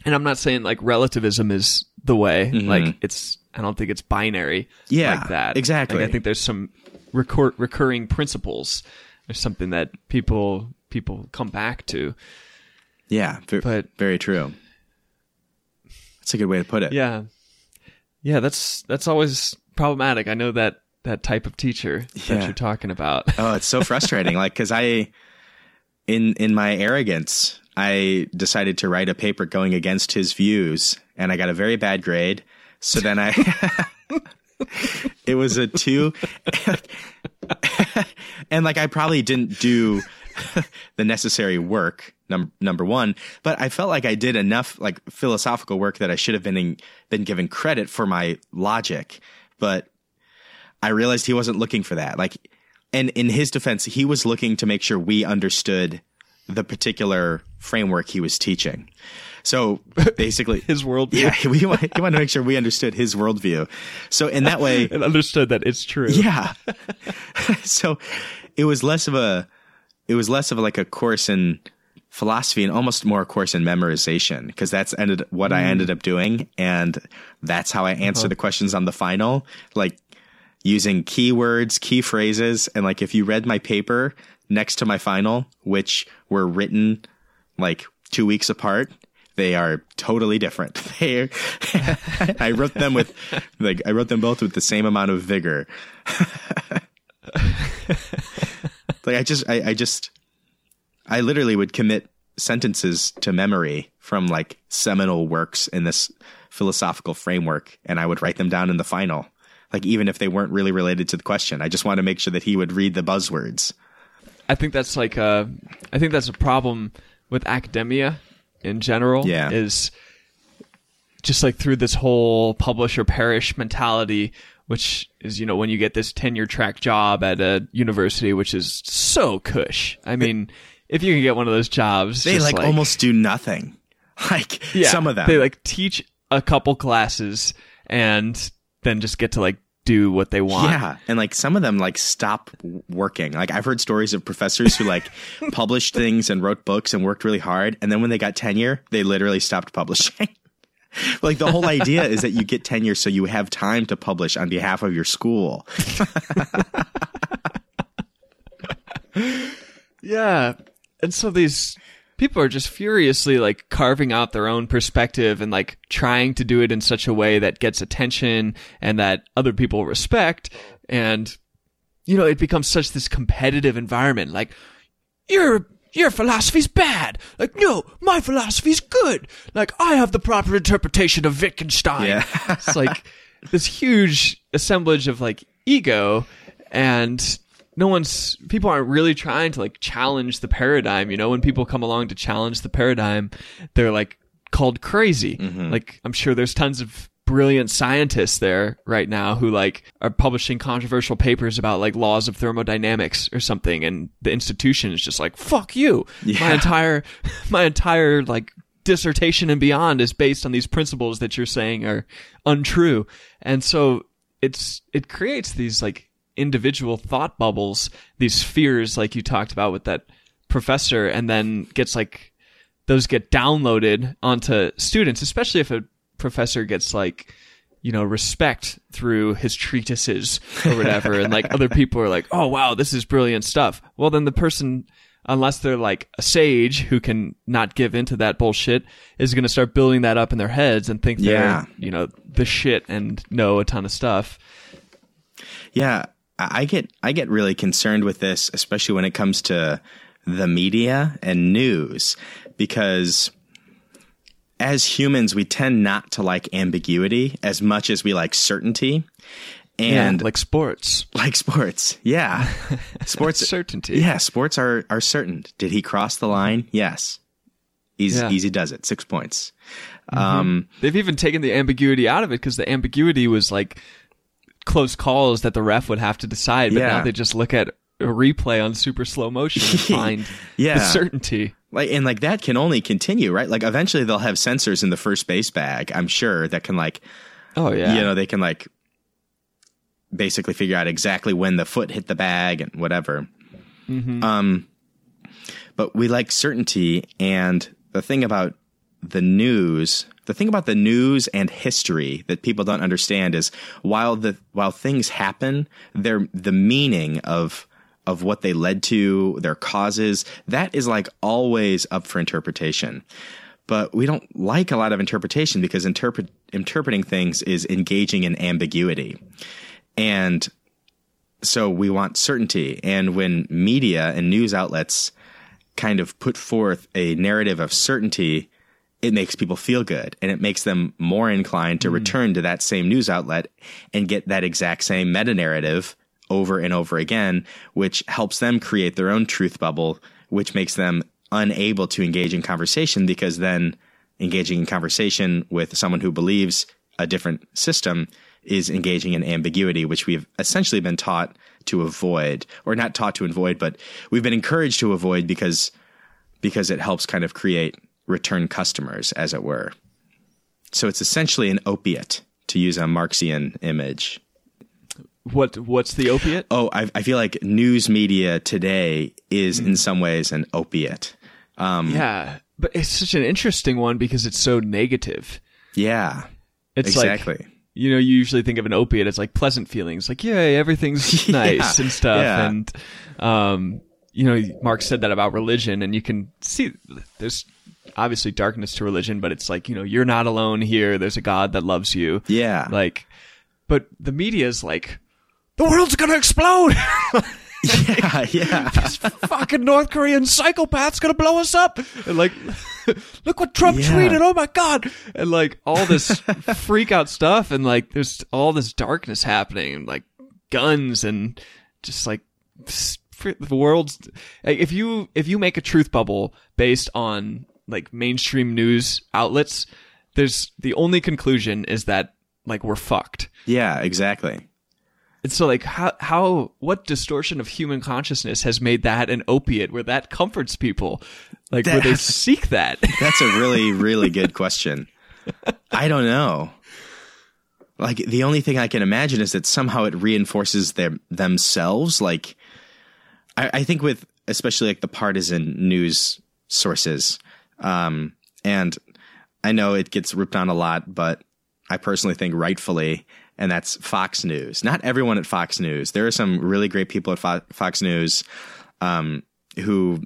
And I'm not saying like relativism is the way. Like it's, I don't think it's binary. Mm-hmm. Yeah, like that. exactly. Like, I think there's some recur- recurring principles. There's something that people people come back to. Yeah, But- very true. That's a good way to put it. Yeah, yeah. That's that's always problematic. I know that that type of teacher that you're talking about. Oh, it's so frustrating. like, cause I, in, in my arrogance, I decided to write a paper going against his views and I got a very bad grade. So then I, it was a two and like, I probably didn't do the necessary work. Num- number one, but I felt like I did enough like philosophical work that I should have been in, been given credit for my logic. But I realized he wasn't looking for that. Like and in his defense, he was looking to make sure we understood the particular framework he was teaching. So basically, His worldview. Yeah, we want, he wanted to make sure we understood his worldview. So in that way, and understood that it's true. yeah. so it was less of a, it was less of like a course in philosophy and almost more a course in memorization because that's ended what I mm. ended up doing, and that's how I uh-huh. answer the questions on the final, like using keywords, key phrases, and like if you read my paper next to my final, which were written like two weeks apart. They are totally different. They, I wrote them with, like, I wrote them both with the same amount of vigor. like, I just, I, I just, I literally would commit sentences to memory from like seminal works in this philosophical framework, and I would write them down in the final. Like, even if they weren't really related to the question, I just wanted to make sure that he would read the buzzwords. I think that's like a, I think that's a problem with academia in general. Yeah. Is just like through this whole publish or perish mentality, which is, you know, when you get this tenure track job at a university, which is so cush. I mean, if you can get one of those jobs, They just like, almost do nothing. Like yeah, some of them. they like teach a couple classes and then just get to like do what they want. Yeah, and like some of them like stop working. Like I've heard stories of professors who like published things and wrote books and worked really hard, and then when they got tenure, they literally stopped publishing. like the whole idea is that you get tenure so you have time to publish on behalf of your school. Yeah. And so these people are just furiously like carving out their own perspective and like trying to do it in such a way that gets attention and that other people respect. And, you know, it becomes such this competitive environment. Like, your, your philosophy's bad. Like, no, my philosophy's good. Like, I have the proper interpretation of Wittgenstein. Yeah. it's like this huge assemblage of like ego and no one's people aren't really trying to like challenge the paradigm you know? When people come along to challenge the paradigm they're like called crazy. Mm-hmm. Like i'm sure there's tons of brilliant scientists there right now who like are publishing controversial papers about like laws of thermodynamics or something and the institution is just like fuck you. My entire my entire like dissertation and beyond is based on these principles that you're saying are untrue. And so it's it creates these like individual thought bubbles these fears like you talked about with that professor and then gets like those get downloaded onto students especially if a professor gets like you know respect through his treatises or whatever and like other people are like oh wow this is brilliant stuff. Well then the person unless they're like a sage who can not give into that bullshit is going to start building that up in their heads and think Yeah. they're you know the shit and know a ton of stuff. Yeah, I get I get really concerned with this, especially when it comes to the media and news, because as humans we tend not to like ambiguity as much as we like certainty. And yeah, like sports like sports, yeah, sports certainty Yeah, sports are are certain. Did he cross the line? Yes. Easy, Yeah. easy does it. Six points. Um they've even taken the ambiguity out of it because the ambiguity was like close calls that the ref would have to decide. But Yeah. now they just look at a replay on super slow motion and find Yeah. the certainty. Like and like that can only continue, right? Like eventually they'll have sensors in the first base bag, I'm sure, that can like Oh yeah, you know, they can like basically figure out exactly when the foot hit the bag and whatever. Um, but we like certainty. And the thing about the news, the thing about the news and history that people don't understand is while the while things happen, their the meaning of of what they led to, their causes, that is like always up for interpretation but we don't like a lot of interpretation because interpret interpreting things is engaging in ambiguity. And so we want certainty. And when media and news outlets kind of put forth a narrative of certainty, it makes people feel good and it makes them more inclined to mm. return to that same news outlet and get that exact same meta narrative over and over again, which helps them create their own truth bubble, which makes them unable to engage in conversation because then engaging in conversation with someone who believes a different system is engaging in ambiguity, which we've essentially been taught to avoid, or not taught to avoid, but we've been encouraged to avoid because because it helps kind of create return customers, as it were. So it's essentially an opiate, to use a Marxian image. What what's the opiate? Oh, I, I feel like news media today is in some ways an opiate. Um, yeah, but it's such an interesting one because it's so negative. Yeah, It's exactly. like you know, you usually think of an opiate as like pleasant feelings, like yay, everything's nice and stuff, yeah. and um, you know, Marx said that about religion, and you can see there's obviously darkness to religion, but it's like you know, you're not alone here. There's a God that loves you. yeah, Like, but the media is like, the world's gonna explode. yeah, yeah. fucking North Korean psychopath's gonna blow us up. And like, look what Trump Yeah. tweeted. Oh my god! And like all this freak out stuff, and like there's all this darkness happening, and like guns, and just like the world's. like, If you if you make a truth bubble based on like mainstream news outlets, there's the only conclusion is that like we're fucked. Yeah, exactly. And so, like, how, how, what distortion of human consciousness has made that an opiate where that comforts people? Like, where they seek that? That's a really, really good question. I don't know. Like the only thing I can imagine is that somehow it reinforces them themselves. Like I, I think with especially like the partisan news sources, um, and I know it gets ripped on a lot, but I personally think rightfully, and that's Fox News. Not everyone at Fox News. There are some really great people at Fo- Fox News um, who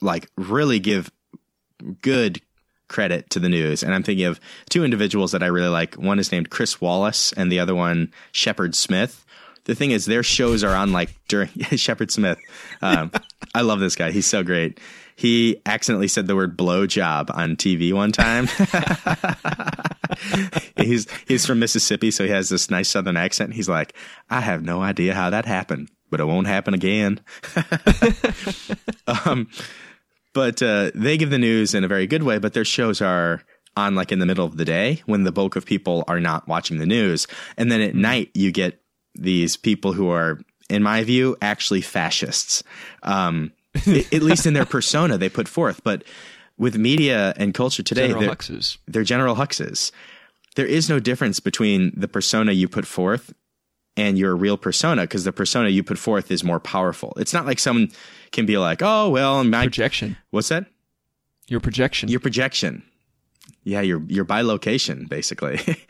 like really give good credit to the news. And I'm thinking of two individuals that I really like. One is named Chris Wallace, and the other one Shepard Smith. The thing is, their shows are on like during Shepard Smith. Um, I love this guy. He's so great. He accidentally said the word blowjob on TV one time. he's he's from Mississippi, so he has this nice Southern accent. He's like, I have no idea how that happened, but it won't happen again. um, but uh, they give the news in a very good way. But their shows are on like in the middle of the day when the bulk of people are not watching the news, and then at night you get these people who are, in my view, actually fascists. Um, at least in their persona they put forth, but. With media and culture today, General they're- Huxes. they're general huxes. There is no difference between the persona you put forth and your real persona because the persona you put forth is more powerful. It's not like someone can be like, "Oh, well, my Projection. what's that? Your projection. Your projection." Yeah, your your bilocation basically.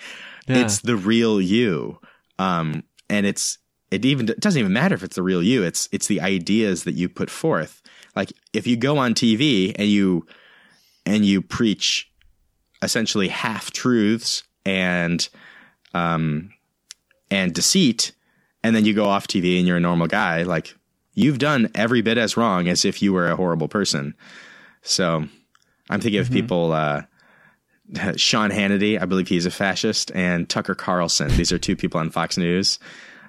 Yeah. It's the real you. Um and it's it even it doesn't even matter if it's the real you. It's it's the ideas that you put forth. Like if you go on TV and you and you preach essentially half truths and um and deceit and then you go off TV and you're a normal guy like you've done every bit as wrong as if you were a horrible person so i'm thinking of people uh Sean Hannity, I believe he's a fascist, and Tucker Carlson. These are two people on Fox News.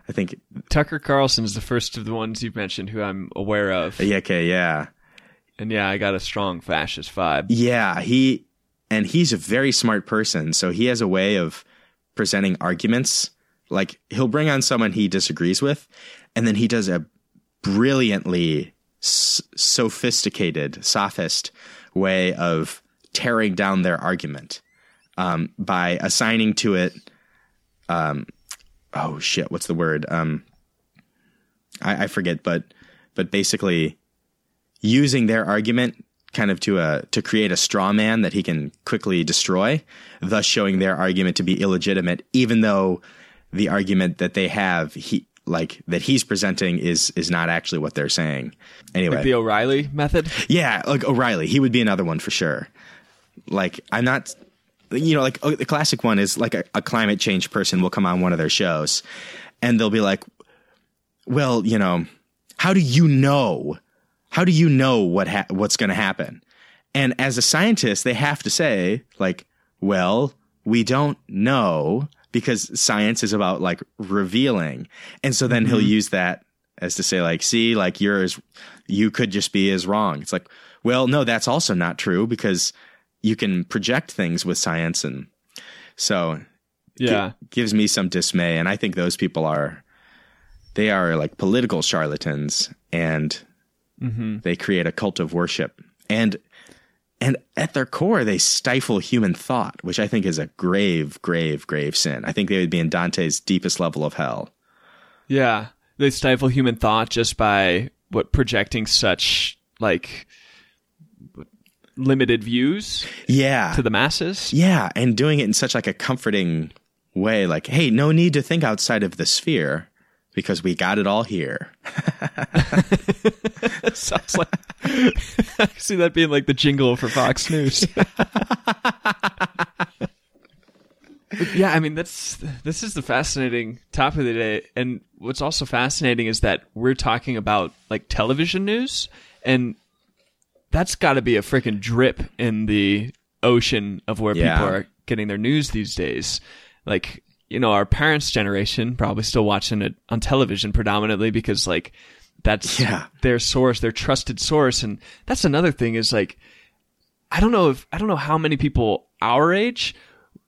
I think, Tucker Carlson is the first of the ones you've mentioned who I'm aware of. yeah, okay, yeah. And yeah, I got a strong fascist vibe. Yeah, he and he's a very smart person, so he has a way of presenting arguments. Like he'll bring on someone he disagrees with, and then he does a brilliantly s- sophisticated, sophist way of tearing down their argument um, by assigning to it. Um, oh shit, what's the word? Um, I, I forget, but but basically using their argument kind of to a to create a straw man that he can quickly destroy, thus showing their argument to be illegitimate, even though the argument that they have he like that he's presenting is is not actually what they're saying. Anyway, Like the O'Reilly method. yeah, like O'Reilly, he would be another one for sure. Like I'm not, you know, like oh, the classic one is like a, a climate change person will come on one of their shows, and they'll be like, "Well, you know, how do you know? How do you know what ha- what's going to happen?" And as a scientist, they have to say like, "Well, we don't know." Because science is about like revealing. And so then he'll mm-hmm. use that as to say like see like you're as you could just be as wrong it's like well no that's also not true because you can project things with science and so Yeah. gives me some dismay. And I think those people are, they are like political charlatans and mm-hmm. they create a cult of worship. And, and at their core, they stifle human thought, which I think is a grave, grave, grave sin. I think they would be in Dante's deepest level of hell. Yeah. They stifle human thought just by what projecting such like limited views Yeah. to the masses. Yeah, and doing it in such like a comforting way, like, hey, no need to think outside of the sphere because we got it all here. Sounds like I see that being like the jingle for Fox News. yeah, I mean that's this is the fascinating topic of the day, and what's also fascinating is that we're talking about like television news, and that's got to be a freaking drip in the ocean of where Yeah. people are getting their news these days. Like you know, our parents' generation probably still watching it on television predominantly because like that's Yeah. their source, their trusted source, and that's another thing is like I don't know if I don't know how many people our age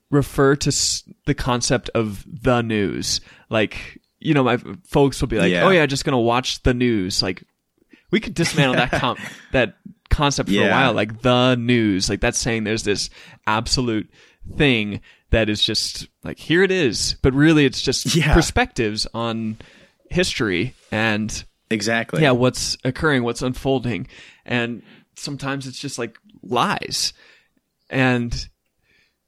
refer to s- the concept of the news. Like, you know, my folks will be like, Yeah. "Oh yeah, just going to watch the news." Like we could dismantle that com- that concept for a while like the news. Like that's saying there's this absolute thing that is just like here it is, but really it's just Yeah. perspectives on history and Exactly. yeah, what's occurring, what's unfolding, and sometimes it's just like lies, and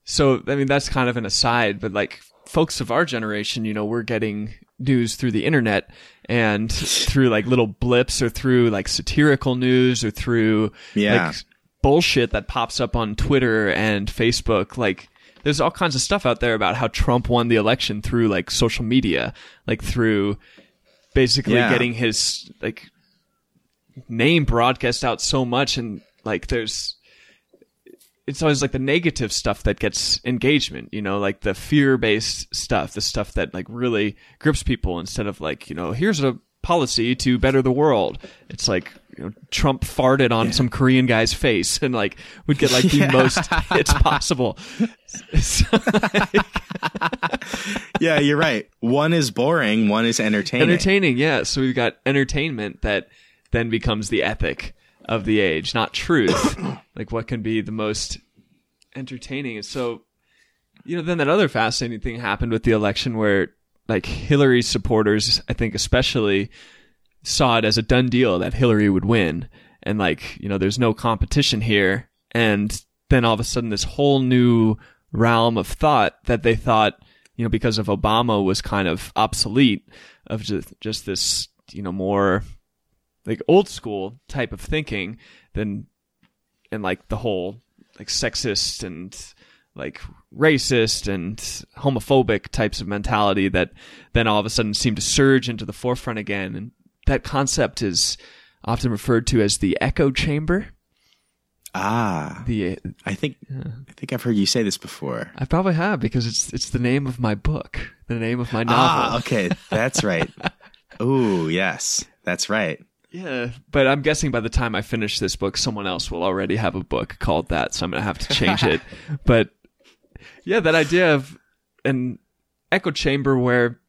so I mean that's kind of an aside, but like folks of our generation, you know, we're getting news through the internet and through like little blips or through like satirical news or through Yeah. like bullshit that pops up on Twitter and Facebook, like. There's all kinds of stuff out there about how Trump won the election through like social media, like through basically Yeah. getting his like name broadcast out so much and like there's it's always like the negative stuff that gets engagement, you know, like the fear based stuff, the stuff that like really grips people instead of like, you know, here's a policy to better the world. It's like, you know, Trump farted on some Korean guy's face and like would get like the most hits possible. So, yeah, you're right. One is boring, one is entertaining. entertaining, yeah. So we've got entertainment that then becomes the ethic of the age, not truth. like what can be the most entertaining. So, you know, then that other fascinating thing happened with the election where like Hillary supporters, I think especially saw it as a done deal that Hillary would win. And like, you know, there's no competition here. And then all of a sudden this whole new realm of thought that they thought, you know, because of Obama was kind of obsolete of just, just this, you know, more like old school type of thinking than, and like the whole like sexist and like racist and homophobic types of mentality that then all of a sudden seem to surge into the forefront again. And that concept is often referred to as the echo chamber. Ah, The I think I think I've heard you say this before. I probably have because it's it's the name of my book, the name of my novel. Ah, okay, that's right. oh yes, that's right. Yeah, but I'm guessing by the time I finish this book, someone else will already have a book called that, so I'm gonna have to change it. But yeah, that idea of an echo chamber where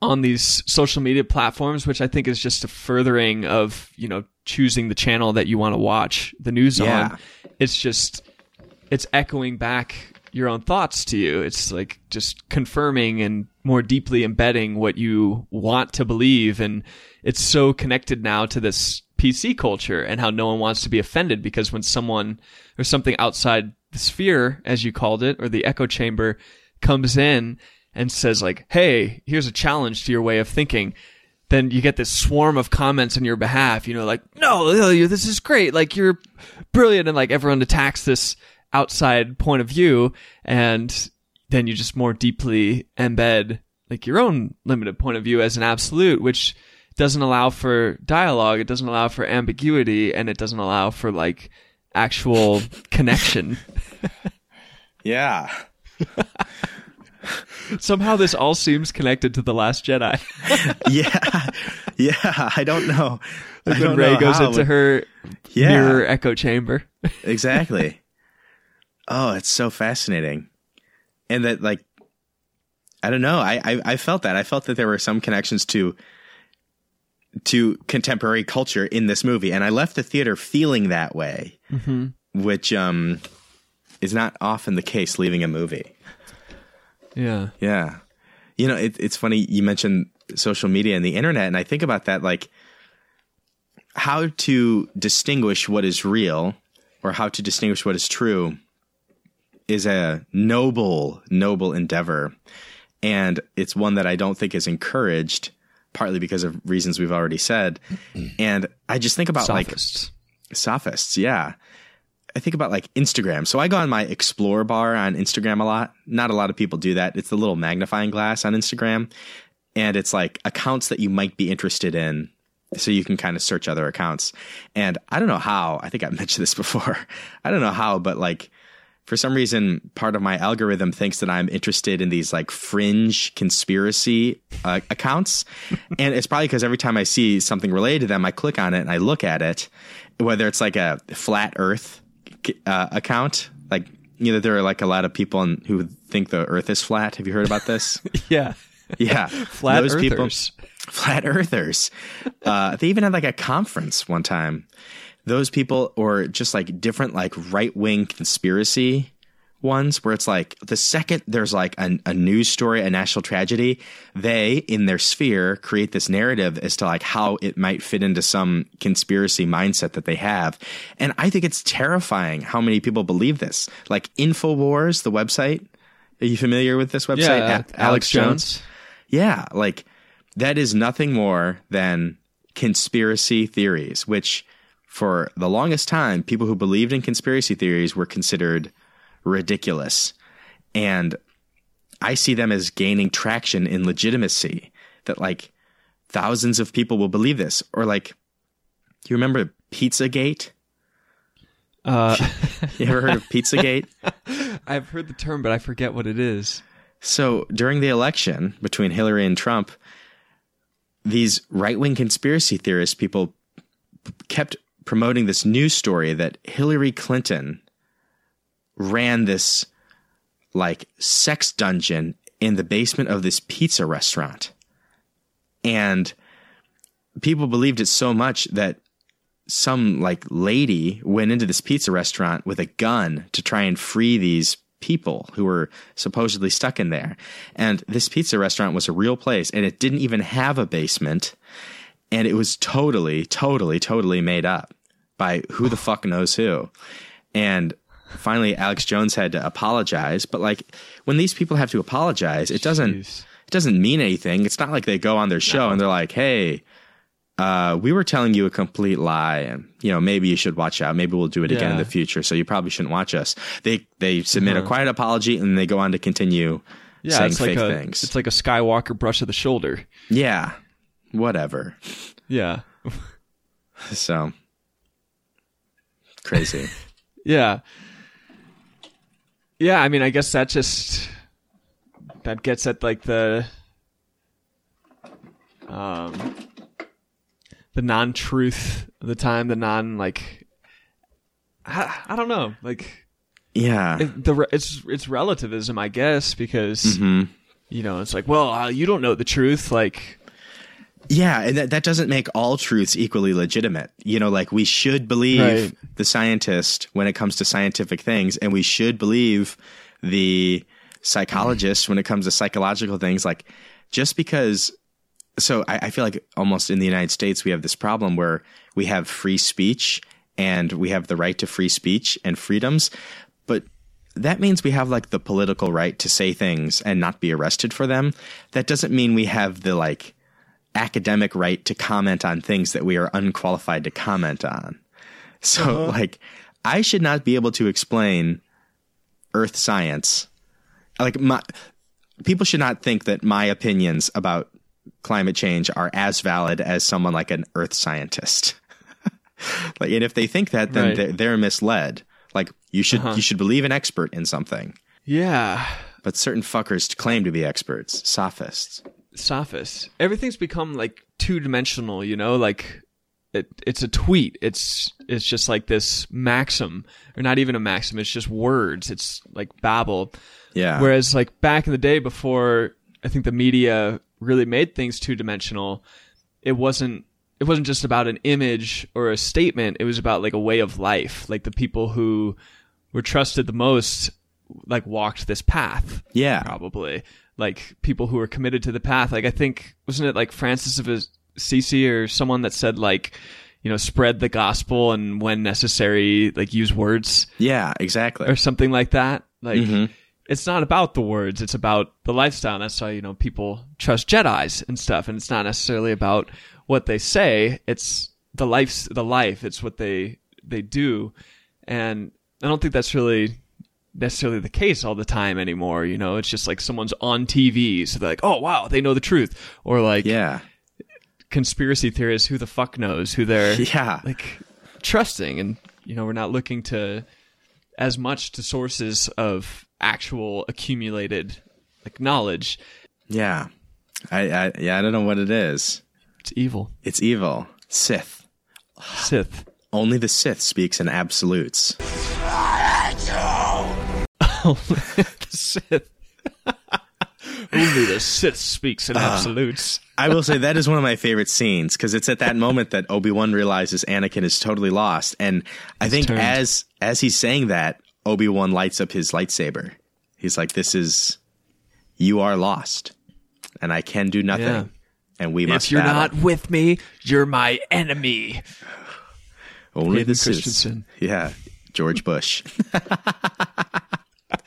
on these social media platforms, which I think is just a furthering of, you know, choosing the channel that you want to watch the news Yeah. on. It's just, it's echoing back your own thoughts to you. It's like just confirming and more deeply embedding what you want to believe. And it's so connected now to this PC culture and how no one wants to be offended because when someone or something outside the sphere, as you called it, or the echo chamber comes in and says like, Hey, here's a challenge to your way of thinking. Then you get this swarm of comments on your behalf, you know, like, no, oh, no, this is great. Like, you're brilliant. And like everyone attacks this outside point of view. And then you just more deeply embed like your own limited point of view as an absolute, which doesn't allow for dialogue. It doesn't allow for ambiguity and it doesn't allow for like actual connection. Yeah, Somehow this all seems connected to The Last Jedi. yeah, yeah. I don't know. I when Rey goes how, into her Yeah. mirror echo chamber. exactly. oh, it's so fascinating, and that like I don't know. I, I I felt that. I felt that there were some connections to to contemporary culture in this movie, and I left the theater feeling that way, which um is not often the case leaving a movie. Yeah. Yeah. You know, it, it's funny you mentioned social media and the internet, and I think about that like how to distinguish what is real or how to distinguish what is true is a noble, noble endeavor. And it's one that I don't think is encouraged, partly because of reasons we've already said. Mm-hmm. And I just think about like Sophists. sophists yeah. I think about like instagram. So i go on my explore bar on instagram a lot. Not a lot of people do that. It's the little magnifying glass on instagram. And it's like accounts that you might be interested in. So you can kind of search other accounts. And i don't know how i think i've mentioned this before. I don't know how but like for some reason part of my algorithm thinks that i'm interested in these like fringe conspiracy uh, accounts and it's probably because every time i see something related to them i click on it and i look at it whether it's like a flat earth uh, account like you know there are like a lot of people in, who think the earth is flat have you heard about this Yeah. yeah Flat Those people- earthers. flat earthers. Uh, they even had like a conference one time. Those people, or just like different like right wing conspiracy ones, where it's like the second there's like a, a news story, a national tragedy, they in their sphere create this narrative as to like how it might fit into some conspiracy mindset that they have. And I think it's terrifying how many people believe this. Like Infowars, the website. Are you familiar with this website? Yeah. A- Alex Jones. yeah, like that is nothing more than conspiracy theories, which for the longest time, people who believed in conspiracy theories were considered ridiculous. And I see them as gaining traction in legitimacy that like thousands of people will believe this. Or like, you remember Pizzagate? Uh, You ever heard of Pizzagate? I've heard the term, but I forget what it is. So during the election between Hillary and Trump, these right wing conspiracy theorists, people kept promoting this news story that Hillary Clinton ran this like sex dungeon in the basement of this pizza restaurant. And people believed it so much that some like lady went into this pizza restaurant with a gun to try and free these people who were supposedly stuck in there. And this pizza restaurant was a real place and it didn't even have a basement. And it was totally, totally, totally made up by who the fuck knows who. And finally, Alex Jones had to apologize. But like when these people have to apologize, it doesn't Jeez. it doesn't mean anything. It's not like they go on their show and they're like, "Hey, uh, we were telling you a complete lie, and you know maybe you should watch out. Maybe we'll do it again in the future. So you probably shouldn't watch us." They they submit a quiet apology and they go on to continue Yeah, saying like fake a things. it's like a Skywalker brush of the shoulder. yeah, whatever. Yeah. So crazy. Yeah. Yeah, I mean, I guess that just that gets at like the um the non-truth of the time, the non like I, I don't know, like yeah. it, the it's it's relativism, I guess, because Mm-hmm. you know it's like, well, uh, you don't know the truth, like Yeah, and that, that doesn't make all truths equally legitimate. You know, like we should believe Right. the scientist when it comes to scientific things, and we should believe the psychologist when it comes to psychological things. Like, just because. So I, I feel like almost in the United States, we have this problem where we have free speech and we have the right to free speech and freedoms, but that means we have like the political right to say things and not be arrested for them. That doesn't mean we have the like academic right to comment on things that we are unqualified to comment on. So, uh-huh. like, I should not be able to explain earth science. Like, my people should not think that my opinions about climate change are as valid as someone like an earth scientist. like, and if they think that, then Right. they're, they're misled. Like, you should uh-huh. you should believe an expert in something. yeah, But certain fuckers claim to be experts, sophists. Sophists. Everything's become like two dimensional, you know, like it, it's a tweet. It's it's just like this maxim, or not even a maxim. It's just words. It's like babble. Yeah. Whereas like back in the day before I think the media really made things two dimensional. It wasn't it wasn't just about an image or a statement. It was about like a way of life. Like the people who were trusted the most, like walked this path. Yeah. probably like people who are committed to the path. Like I think wasn't it like Francis of Assisi or someone that said like, you know, spread the gospel and when necessary, like use words Yeah, exactly. or something like that. Like Mm-hmm. it's not about the words, it's about the lifestyle. And that's why, you know, people trust Jedi's and stuff. And it's not necessarily about what they say, it's the life's the life. It's what they they do. And I don't think that's really necessarily the case all the time anymore, you know. It's just like someone's on TV, so they're like, Oh wow, they know the truth. Or like Yeah. conspiracy theorists, who the fuck knows who they're Yeah. like trusting and you know we're not looking to as much to sources of actual accumulated like knowledge Yeah. I, I yeah, I don't know what it is. it's evil It's evil. Sith. sith Only the Sith speaks in absolutes. The sith only the sith speaks in uh, absolutes I will say that is one of my favorite scenes because it's at that moment that Obi Wan realizes Anakin is totally lost, and I think turned. as as he's saying that, Obi Wan lights up his lightsaber. He's like, "This is you are lost, and I can do nothing, Yeah. and we must if you're battle. not with me you're my enemy only Hayden the Sith." Christensen. Yeah, George Bush.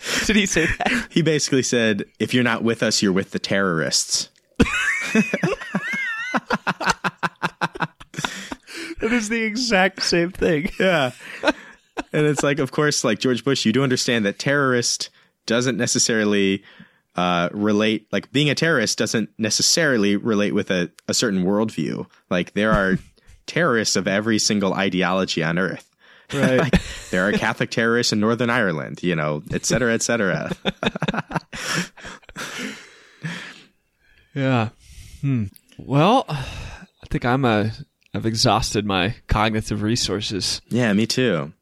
did he say that he basically said, "If you're not with us, you're with the terrorists." that is the exact same thing Yeah. and it's like, of course, like George Bush, you do understand that terrorist doesn't necessarily uh, relate, like being a terrorist doesn't necessarily relate with a, a certain worldview. Like there are terrorists of every single ideology on earth. Right Like there are Catholic terrorists in Northern Ireland, you know, et cetera, et cetera. Yeah. Hmm. Well, I think I'm a. I've exhausted my cognitive resources. Yeah, me too.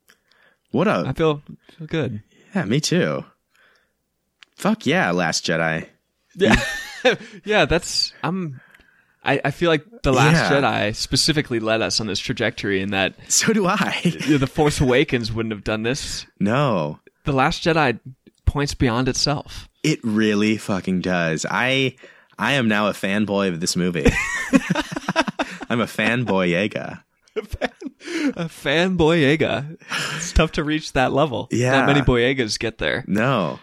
What I a, feel, feel good. yeah, me too. Fuck yeah, Last Jedi. Yeah. yeah, that's. I'm. I, I feel like the Last Yeah. Jedi specifically led us on this trajectory, in that So do I. the Force Awakens wouldn't have done this. no. The Last Jedi points beyond itself. It really fucking does. I I am now a fanboy of this movie. I'm a fanboy Yega. A fan Boyega. It's tough to reach that level. Yeah. Not many Boyegas get there. No,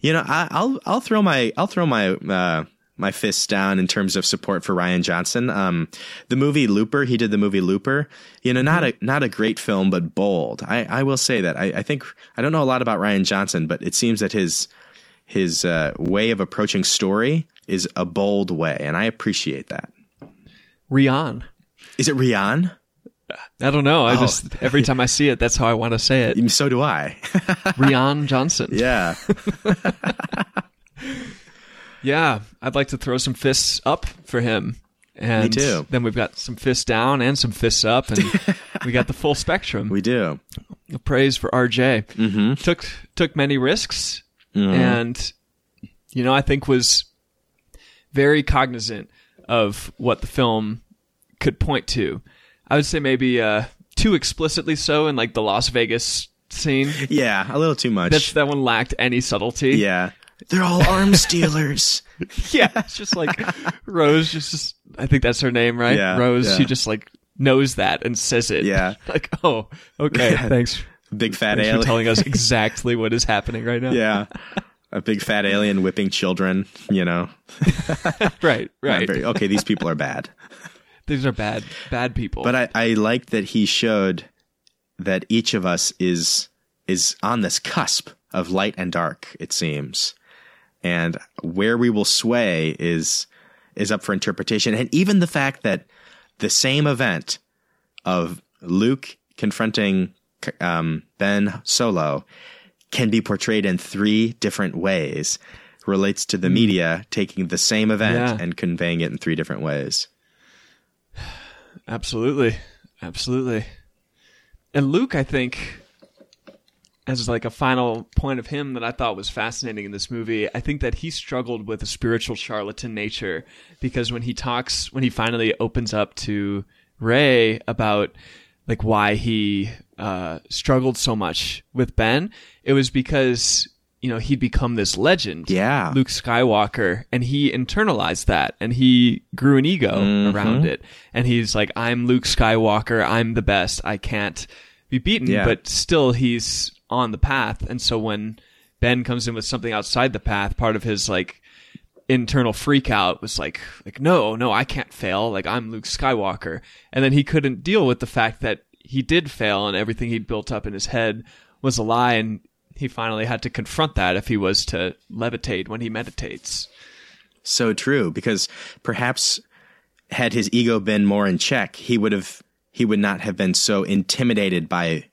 you know I, I'll I'll throw my I'll throw my uh, my fists down in terms of support for Rian Johnson. Um, the movie Looper, he did the movie Looper. You know, not a not a great film, but bold. I I will say that. I, I think I don't know a lot about Rian Johnson, but it seems that his his uh, way of approaching story is a bold way, and I appreciate that. Rian. Is it Rian? I don't know. I Oh. just every time I see it, that's how I want to say it. So do I. Rian Johnson. yeah. Yeah, I'd like to throw some fists up for him. And Me too. Then we've got some fists down and some fists up, and we got the full spectrum. We do. Praise for RJ. Mm-hmm. Took took many risks, and you know I think was very cognizant of what the film could point to. I would say maybe uh, too explicitly so in like the Las Vegas scene. Yeah, a little too much. That's that one lacked any subtlety. yeah. They're all arms dealers. yeah, it's just like Rose. Just, just I think that's her name, right? Yeah, Rose. yeah. She just like knows that and says it. Yeah. like oh, okay. Yeah. Thanks. Big fat Thanks for alien. telling us exactly what is happening right now. yeah. A big fat alien whipping children, you know. Right. Right. very- okay, these people are bad. These are bad, bad people. But I, I like that he showed that each of us is is on this cusp of light and dark, it seems. And where we will sway is is up for interpretation. And even the fact that the same event of Luke confronting um, Ben Solo can be portrayed in three different ways relates to the media taking the same event Yeah. and conveying it in three different ways. Absolutely. Absolutely. And Luke, I think, as like a final point of him that I thought was fascinating in this movie, I think that he struggled with a spiritual charlatan nature because when he talks, when he finally opens up to Rey about like why he uh, struggled so much with Ben, it was because you know he'd become this legend, Yeah. Luke Skywalker, and he internalized that, and he grew an ego Mm-hmm. around it, and he's like, "I'm Luke Skywalker, I'm the best, I can't be beaten," Yeah. but still he's on the path, and so when Ben comes in with something outside the path, part of his like internal freak out was like like no no I can't fail. Like I'm Luke Skywalker. And then he couldn't deal with the fact that he did fail and everything he'd built up in his head was a lie. And he finally had to confront that if he was to levitate when he meditates. So true, because perhaps had his ego been more in check, he would have he would not have been so intimidated by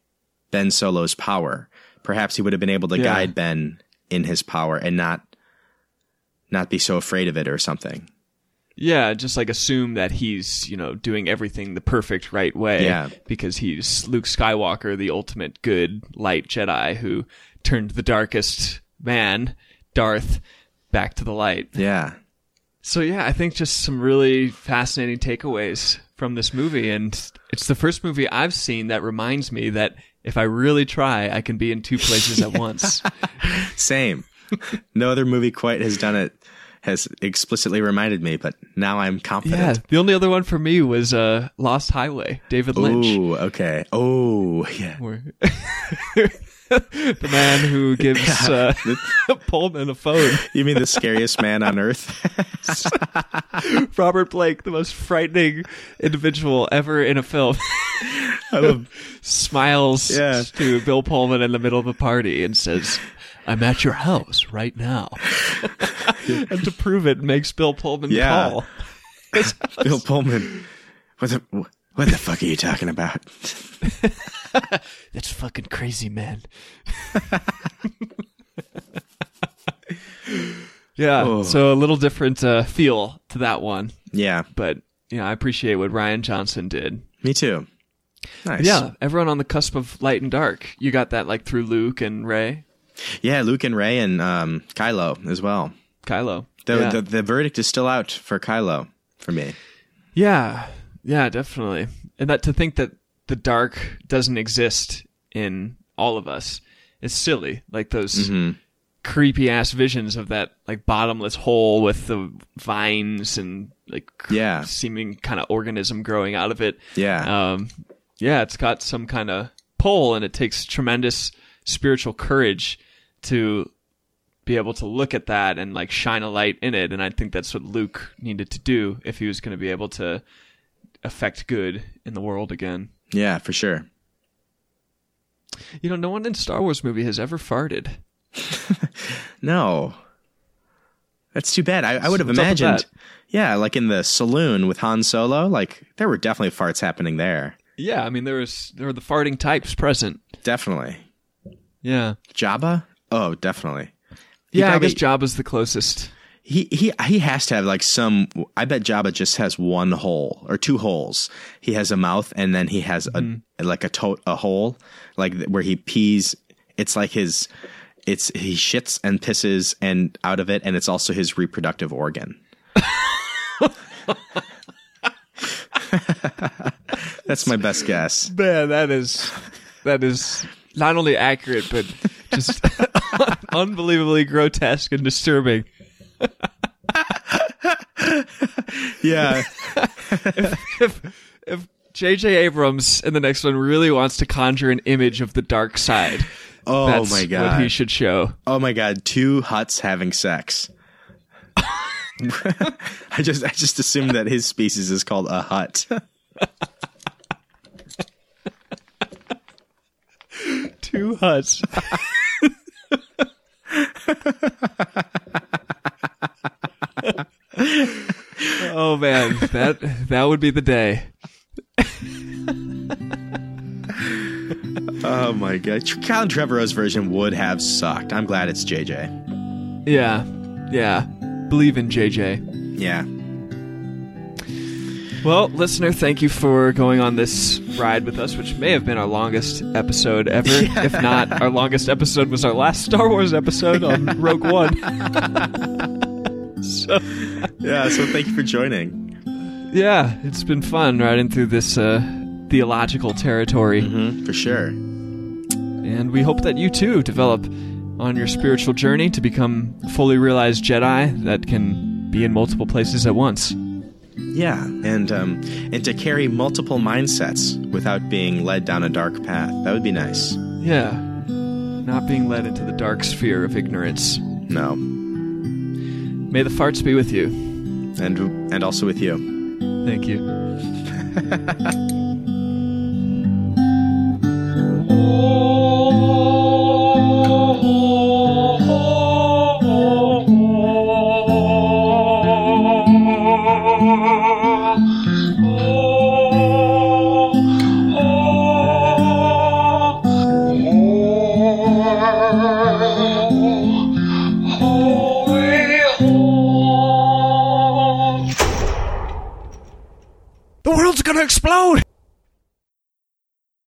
Ben Solo's power. Perhaps he would have been able to Yeah. guide Ben in his power and not not be so afraid of it or something. yeah just like assume that he's you know doing everything the perfect right way Yeah. because he's Luke Skywalker the ultimate good light Jedi who turned the darkest man Darth back to the light Yeah. So yeah, I think just some really fascinating takeaways from this movie, and it's the first movie I've seen that reminds me that if I really try, I can be in two places at once. Same. no other movie quite has done it has explicitly reminded me, but now I'm confident. yeah, the only other one for me was uh, Lost Highway, David Lynch, Ooh, okay. Oh, yeah. the man who gives uh, Pullman a phone. You mean the scariest man on earth? Robert Blake, the most frightening individual ever in a film. I love smiles Yeah. to Bill Pullman in the middle of a party and says, I'm at your house right now. and to prove it, makes Bill Pullman Yeah. call. Bill Pullman. What the what the fuck are you talking about? That's fucking crazy, man. Yeah, Oh. so a little different uh, feel to that one. Yeah, But, you know, I appreciate what Rian Johnson did. me too. Nice. Yeah, everyone on the cusp of light and dark. You got that like through Luke and Rey, yeah. Luke and Rey and um, Kylo as well. Kylo. The, yeah. the the verdict is still out for Kylo for me. Yeah, yeah, definitely. And that to think that the dark doesn't exist in all of us is silly. Like those creepy ass visions of that like bottomless hole with the vines and like Yeah. seeming kind of organism growing out of it. Yeah. Um, yeah, it's got some kind of pull, and it takes tremendous spiritual courage to be able to look at that and like shine a light in it. And I think that's what Luke needed to do if he was going to be able to affect good in the world again. Yeah, for sure. You know, no one in Star Wars movie has ever farted. No. That's too bad. I, I would have What's imagined. Yeah, like in the saloon with Han Solo, like there were definitely farts happening there. Yeah, I mean there was there were the farting types present. Definitely. Yeah, Jabba? Oh, definitely. He yeah. I probably- guess Jabba's the closest. He he he has to have like some. I bet Jabba just has one hole or two holes. He has a mouth, and then he has a mm-hmm. like a to- a hole, like where he pees. It's like his. It's he shits and pisses and out of it, and it's also his reproductive organ. That's my best guess. Man, that is that is not only accurate but just unbelievably grotesque and disturbing. Yeah, If if J.J. Abrams in the next one really wants to conjure an image of the dark side, Oh that's my what god. he should show. Oh my god, two Hutts having sex. I just I just assumed that his species is called a Hutt. Two Hutts. oh man, that that would be the day. Oh my god. Colin Trevorrow's version would have sucked. I'm glad it's JJ. Yeah, yeah. Believe in JJ. Yeah. Well, listener, thank you for going on this ride with us, which may have been our longest episode ever. If not, our longest episode was our last Star Wars episode on Rogue One. so, Yeah, so thank you for joining. yeah, it's been fun riding through this uh, theological territory. hmm for sure. And we hope that you too develop on your spiritual journey to become fully realized Jedi that can be in multiple places at once. Yeah, and um, and to carry multiple mindsets without being led down a dark path. That would be nice. Yeah. Not being led into the dark sphere of ignorance. No, May the farts be with you. and and also with you. Thank you.